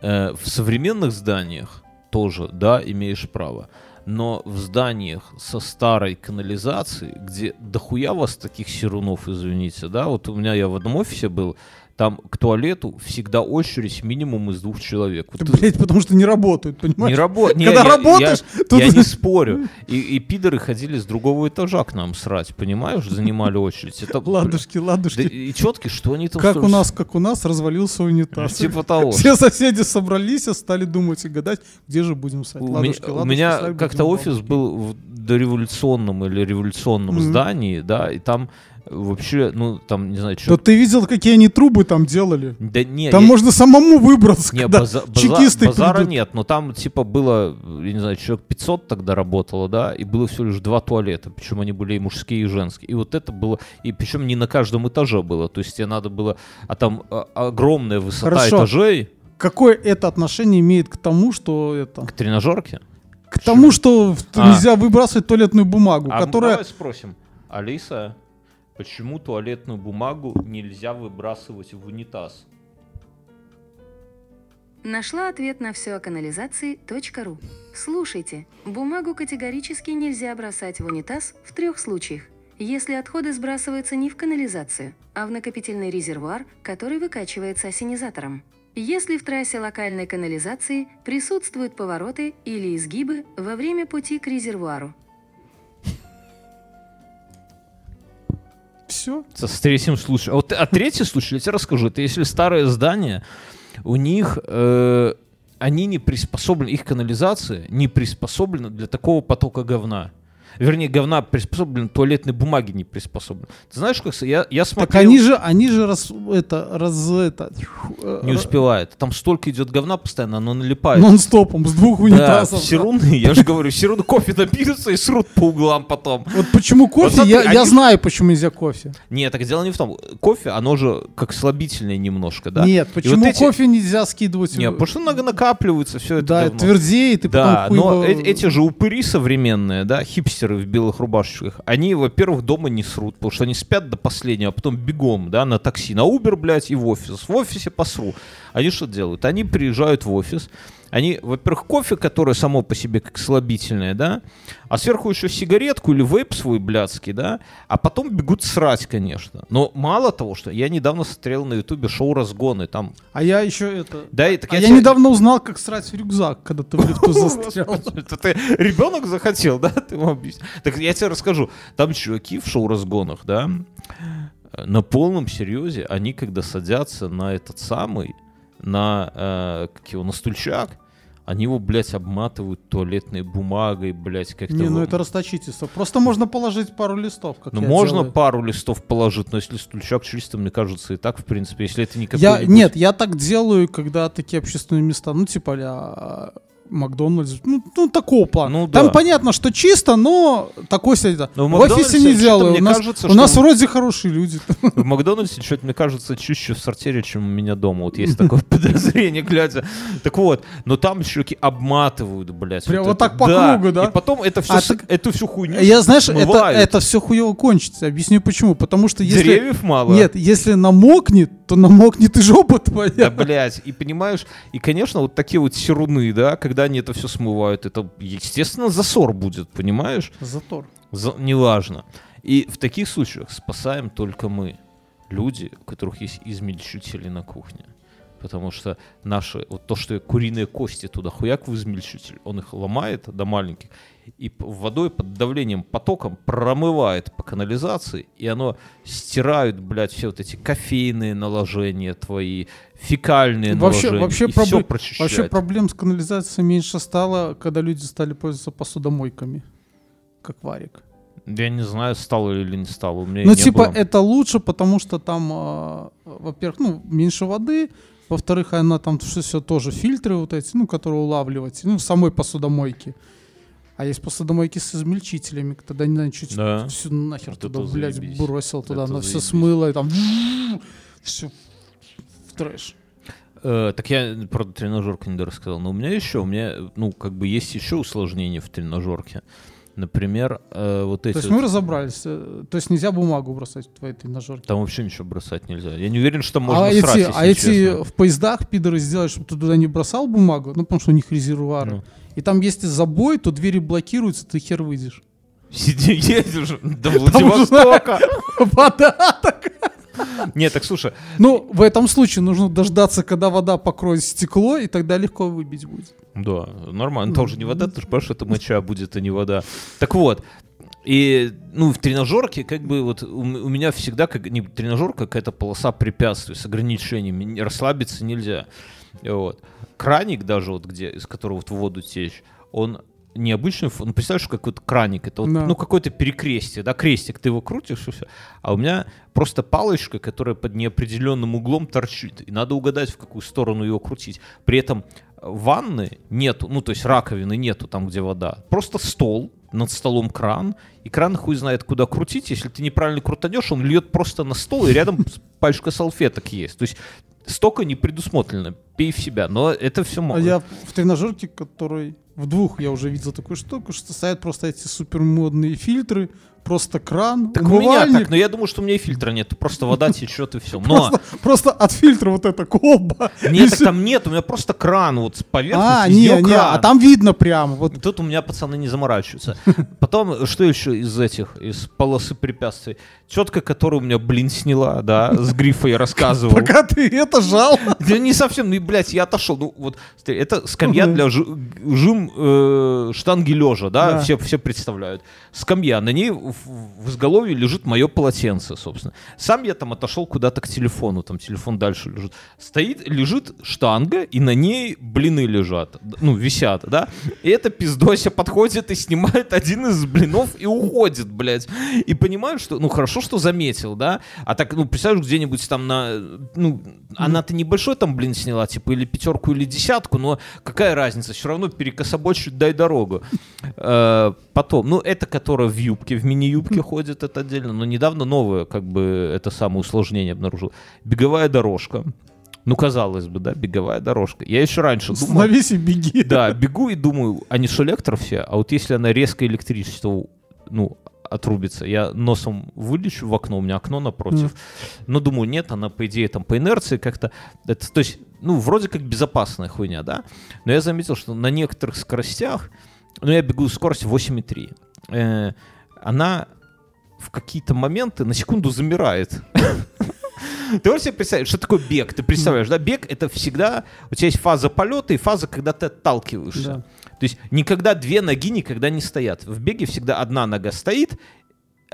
Э, в современных зданиях тоже, да, имеешь право. Но в зданиях со старой канализацией, где дохуя вас таких серунов, извините, да, вот у меня я в одном офисе был, там к туалету всегда очередь минимум из двух человек. Вот Да, ты- потому что не работают, не понимаешь? работает. Когда работаешь, тут- я не спорю. И, и пидоры ходили с другого этажа к нам срать, понимаешь? Занимали очередь. Это, Ладушки, Да ладушки. и четки, что они там Как строят? у нас, как у нас, развалился унитаз. Типа того. Все соседи собрались и стали думать и гадать, где же будем ссать. У, Ладушки, у ладушки, меня как-то офис ладушки. был в дореволюционном или революционном Мгм. здании, да, и там вообще, ну, там, не знаю, Да что... ты видел, какие они трубы там делали? Да не, Там я- можно самому выбраться, не, когда база- чекисты базара придут. нет, но там типа было, я не знаю, человек 500 тогда работало, да, и было всего лишь два туалета, причем они были и мужские, и женские. И вот это было, и причем не на каждом этаже было, то есть тебе надо было, а там а, огромная высота Хорошо. этажей Какое это отношение имеет к тому, что это? к тренажерке. К тому, что А. нельзя выбрасывать туалетную бумагу, А которая... давай спросим, Алиса, почему туалетную бумагу нельзя выбрасывать в унитаз? Нашла ответ на все о канализации .ру. Слушайте, бумагу категорически нельзя бросать в унитаз в трех случаях. Если отходы сбрасываются не в канализацию, а в накопительный резервуар, который выкачивается осенизатором. Если в трассе локальной канализации присутствуют повороты или изгибы во время пути к резервуару. Все. С третьим случаем. Вот, а третий случай, я тебе расскажу, это если старое здание, у них э, они не приспособлены, их канализация не приспособлена для такого потока говна. Вернее, говна приспособлена, туалетной бумаги не приспособлена. Ты знаешь, как я, я смотрел... Так они же, они же раз, это, раз, это, э, Не успевает. Там столько идет говна постоянно, оно налипает. нон-стопом с двух Да, унитазов. все равно, я же говорю, все равно кофе напьются и срут по углам потом. Вот почему кофе, я, я знаю, почему нельзя кофе. Нет, так дело не в том. Кофе, оно же как слабительное немножко, да? Нет, почему эти- кофе нельзя скидывать? Не, в- потому что накапливается все это да, говно. твердеет, и Да, потом но хуево- э- эти же упыри современные, да, хипстеры в белых рубашечках, они, во-первых, дома не срут, потому что они спят до последнего, а потом бегом, да, на такси, на Uber, блядь, и в офис. В офисе посру. Они что делают? Они приезжают в офис, они, во-первых, кофе, которое само по себе как слабительное, да, а сверху еще сигаретку или вейп свой блядский, да, а потом бегут срать, конечно. Но мало того, что я недавно смотрел на ютубе шоу «Разгоны», там, А я еще это... да, и так А я, тебе- недавно узнал, как срать в рюкзак, когда ты в лифту застрял. Ты ребенок захотел, да? Ты ему объясни. Так я тебе расскажу. Там чуваки в шоу-разгонах, да, э, на полном серьезе, они когда садятся на этот самый, на, э, как его, на стульчак, они его, блядь, обматывают туалетной бумагой, блядь, как-то... Не, ну это расточительство. Просто можно положить пару листов, как Ну, можно делаю. пару листов положить, но если стульчак чисто, мне кажется, и так, в принципе, если это не Я, нет, я так делаю, когда такие общественные места, ну, типа, а, Макдональдс, ну, ну, такого плана. Ну, Там да. понятно, что чисто, но такой себе. Но в в офисе не делаю. У нас, кажется, у нас что- вроде хорошие люди. В Макдональдсе что-то, мне кажется, чище в сортире, чем у меня дома. Вот есть такое подозрение, глядя. Так вот, но там чуваки обматывают, блядь. Прям вот это. так по кругу, да? И потом это все, А так- эту всю хуйню Я, знаешь, это, это все хуево кончится. Объясню почему. Потому что если... Деревьев мало. Нет, если намокнет, то намокнет и жопа твоя. Да, блядь, и понимаешь, и, конечно, вот такие вот серуны, да, когда они это все смывают, это, естественно, засор будет, понимаешь? Затор. За- неважно. И в таких случаях спасаем только мы, люди, у которых есть измельчители на кухне. Потому что наши, вот то, что куриные кости туда хуяк в измельчитель, он их ломает до маленьких, и водой под давлением, потоком промывает по канализации, и оно стирают, блядь, все вот эти кофейные наложения твои, фекальные Вообще, наложения, вообще, и всё пробле- прочищает. вообще проблем с канализацией меньше стало, когда люди стали пользоваться посудомойками, как варик. Я не знаю, стало или не стало, у меня Ну, типа, было. это лучше, потому что там, а, во-первых, ну, меньше воды, во-вторых, она там все, тоже фильтры вот эти, ну, которые улавливать, ну, в самой посудомойке. А есть посудомойки с измельчителями, тогда не знаю, чуть Да. всю нахер Вот туда, блядь, заебись. бросил туда, Это все заебись. смыло, и там все в трэш. Э, так я про тренажерку не рассказал. Но у меня еще, у меня, ну, как бы есть еще усложнения в тренажерке. Например, э, вот эти То есть вот- мы разобрались, э, то есть нельзя бумагу бросать в твоей тренажерке. Там вообще ничего бросать нельзя. Я не уверен, что можно а срать, эти, а эти честно. в поездах пидоры сделают, чтобы ты туда не бросал бумагу, ну, потому что у них резервуары. Ну. И там, если забой, то двери блокируются, ты хер выйдешь. Сиди, едешь до Владивостока. Вода так. Нет, так слушай, Ну, в этом случае нужно дождаться, когда вода покроет стекло, и тогда легко выбить будет. да, нормально. Там же не вода, ты же понимаешь, это моча будет, а не вода. Так вот, и, ну, в тренажерке, как бы, вот, у, у меня всегда, как не тренажерка, какая-то полоса препятствий с ограничениями, расслабиться нельзя. Вот. Краник даже, вот где, из которого вот воду течь, он необычный, ф- ну, представляешь, как вот краник, это вот, Да. ну, какое-то перекрестие, да, крестик, ты его крутишь и все. А у меня просто палочка, которая под неопределенным углом торчит, и надо угадать, в какую сторону ее крутить. При этом ванны нету, ну, то есть раковины нету там, где вода. Просто стол, над столом кран, и кран хуй знает, куда крутить. Если ты неправильно крутанешь, он льет просто на стол, и рядом пачка салфеток есть. То есть столько не предусмотрено. Пей в себя. Но это все А я в тренажерке, который в двух я уже видел такую штуку, что стоят просто эти супер модные фильтры, просто кран, Так у меня умывальник. так, но я думаю, что у меня и фильтра нет. Просто вода течет и все. Но Просто, просто от фильтра вот эта колба. и нет, так там нет, у меня просто кран вот с поверхности. А, везде не, не, кран. а там видно прямо. Вот Тут у меня пацаны не заморачиваются. Потом, что еще из этих, из полосы препятствий? Четко, которая у меня, блин, сняла, да, с грифа я рассказывал. пока ты это жал. Да не совсем, ну, блядь, я отошел. Ну, вот, смотри, это скамья для жи- жим э, штанги лежа, да, Да. Все, все представляют. Скамья, на ней в, в изголовье лежит мое полотенце, собственно. Сам я там отошел куда-то к телефону, там телефон дальше лежит. Стоит, лежит штанга, и на ней блины лежат, ну, висят, да. И эта пиздося подходит и снимает один из блинов и уходит, блядь. И понимаю, что, ну, хорошо, что заметил, да. А так, ну, представляешь, где-нибудь там на, ну, она-то небольшой там блин сняла, типа, или пятерку, или десятку, но какая разница, все равно перекособочить дай дорогу. Э, Потом, ну, это, которая в юбке, в мини-юбке ходит, это отдельно, но недавно новое, как бы, это самое усложнение обнаружил. Беговая дорожка. Ну, казалось бы, да, беговая дорожка. Я еще раньше думал... Становись и беги. Да, бегу и думаю, они что, электро все? А вот если она резко электричество, ну, отрубится, я носом вылечу в окно, у меня окно напротив. Но думаю, нет, она, по идее, там по инерции как-то... Это, то есть, ну, вроде как безопасная хуйня, да? Но я заметил, что на некоторых скоростях, ну, я бегу скорость 8,3, э, она в какие-то моменты на секунду замирает. Ты можешь себе представить, что такое бег? Ты представляешь, да? Бег — это всегда... У тебя есть фаза полета и фаза, когда ты отталкиваешься. Да. То есть никогда две ноги никогда не стоят. В беге всегда одна нога стоит,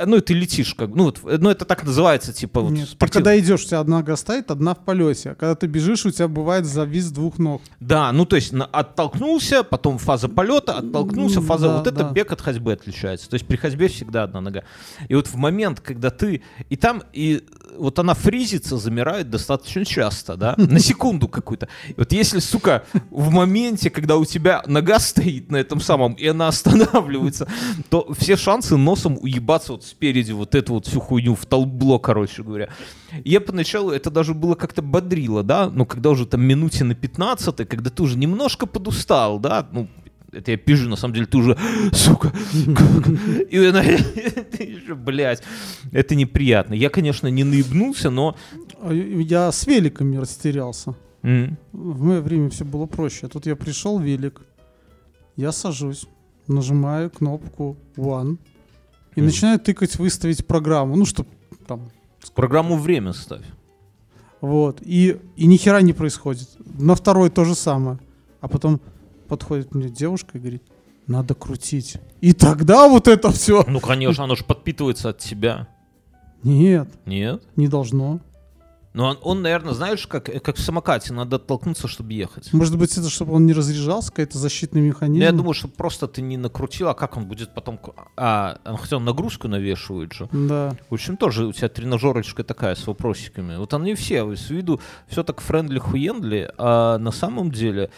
ну ты летишь как, ну, вот, ну это так называется, типа вот Нет, ты спортив- когда идешь, у тебя одна нога стоит, одна в полете. А когда ты бежишь, у тебя бывает завис двух ног. Да, ну то есть на- оттолкнулся, потом фаза полета, оттолкнулся, фаза, да, вот это да. бег от ходьбы отличается. То есть при ходьбе всегда одна нога. И вот в момент, когда ты, и там, и вот она фризится, замирает достаточно часто, да, на секунду какую-то. Вот если, сука, в моменте, когда у тебя нога стоит на этом самом, и она останавливается, то все шансы носом уебаться вот спереди вот эту вот всю хуйню в толбло, короче говоря. Я поначалу, это даже было как-то бодрило, да, но когда уже там минуте на 15 когда ты уже немножко подустал, да, ну, это я пижу, на самом деле, ты уже, сука, как? и она, блядь, это неприятно. Я, конечно, не наебнулся, но... А Я с великами растерялся. В мое время все было проще. А тут я пришел велик, я сажусь, нажимаю кнопку One и начинаю тыкать выставить программу. Ну, чтобы там Программу время ставь. Вот. И, и ни хера не происходит. На второй то же самое. А потом подходит мне девушка и говорит, надо крутить. И тогда вот это все. Ну, конечно, оно же подпитывается от тебя. Нет, Нет? не должно. Ну, он, он, наверное, знаешь, как, как в самокате, надо оттолкнуться, чтобы ехать. Может быть, это чтобы он не разряжался, какой-то защитный Ну, механизм. я думаю, что просто ты не накрутил, а как он будет потом... А, хотя он нагрузку навешивает же. Да. В общем, тоже у тебя тренажерочка такая с вопросиками. Вот они все, с виду все так friendly-хуендли, а на самом деле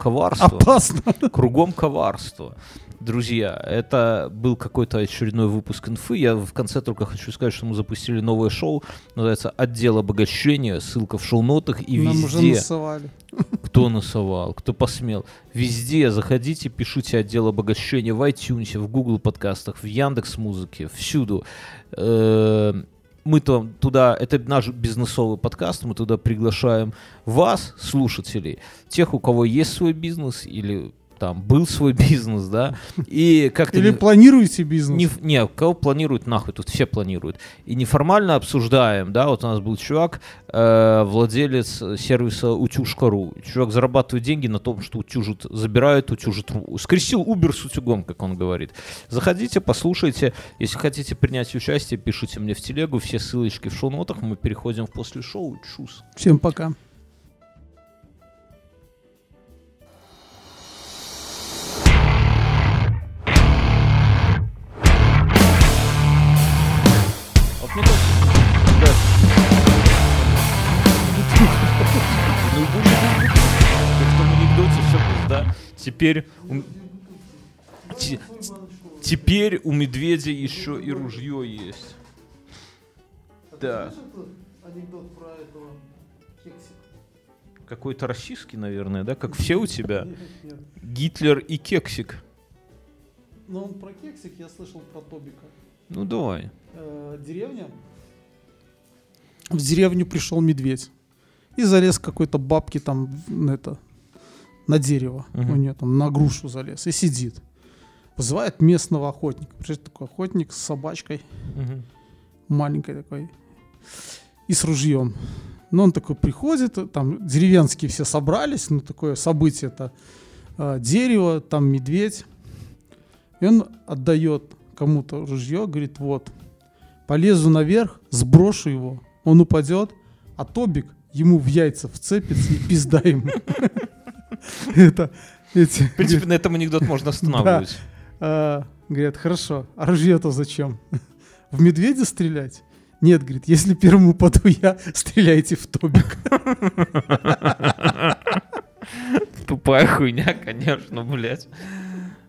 коварство. Опасно. Кругом коварство. Друзья, это был какой-то очередной выпуск инфы. Я в конце только хочу сказать, что мы запустили новое шоу. Называется «Отдел обогащения». Ссылка в шоу-нотах и Нам уже везде. насовали. Кто насовал, кто посмел. Везде заходите, пишите отдел обогащения в iTunes, в Google подкастах, в Яндекс Музыке, всюду. Э, Мы то туда, это наш бизнесовый подкаст, мы туда приглашаем вас, слушателей, тех, у кого есть свой бизнес или там был свой бизнес, да, и как-то Или не- планируете бизнес? не, не, кого планируют нахуй, тут все планируют. И неформально обсуждаем, да, вот у нас был чувак, э, владелец сервиса утюж.ру. Чувак зарабатывает деньги на том, что утюжит, забирает, утюжит. Скрестил Uber с утюгом, как он говорит. Заходите, послушайте. Если хотите принять участие, пишите мне в телегу. Все ссылочки в шоу-нотах. Мы переходим в после шоу. Чус. Всем пока. Мне кажется, да. Ну, будет, как в том анекдоте всё да. Теперь теперь у медведя еще и ружье есть. Да. Анекдот про этого кексика. Какой-то российский, наверное, да? Как все у тебя. Гитлер и кексик. Но он про кексик, я слышал про Тобика. Ну давай. Э, деревня. В деревню пришел медведь. И залез какой-то бабке там на это, на дерево. Мгм. У нее там на грушу залез и сидит. Вызывает местного охотника. Приезжает такой охотник с собачкой, Мгм. маленькой такой, и с ружьем. Но он такой приходит, там деревенские все собрались, ну такое событие это э, дерево, там медведь. И он отдает кому-то ружье, говорит, вот, полезу наверх, сброшу его, он упадет, а Тобик ему в яйца вцепится и пизда ему. Это эти В принципе, на этом анекдот можно останавливать. а, говорят, хорошо, а ружье-то зачем? В медведя стрелять? Нет, говорит, если первому упаду я, стреляйте в Тобик. Тупая хуйня, конечно, блядь.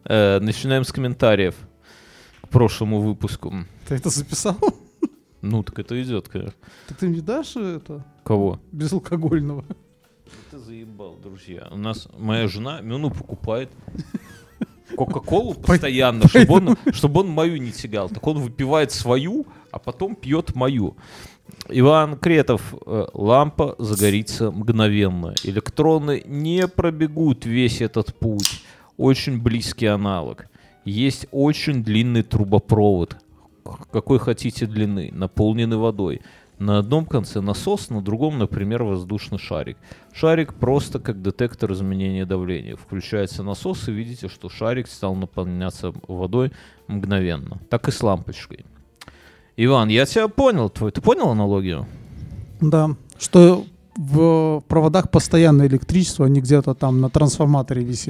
Э, Начинаем с комментариев к прошлому выпуску. Ты это записал? Ну, так это идет, конечно. Так ты мне дашь это Кого? безалкогольного? Ты заебал, друзья. У нас моя жена Мюну покупает Кока-Колу постоянно, чтобы он, чтобы он мою не тягал. Так он выпивает свою, а потом пьет мою. Иван Кретов, э, лампа загорится мгновенно. Электроны не пробегут весь этот путь. Очень близкий аналог. Есть очень длинный трубопровод. Какой хотите длины, наполненный водой. На одном конце насос, на другом, например, воздушный шарик. Шарик просто как детектор изменения давления. Включается насос, и видите, что шарик стал наполняться водой мгновенно. Так и с лампочкой. Иван, я тебя понял. Твой, ты понял аналогию? Да, что в проводах постоянное электричество, а не где-то там на трансформаторе висит.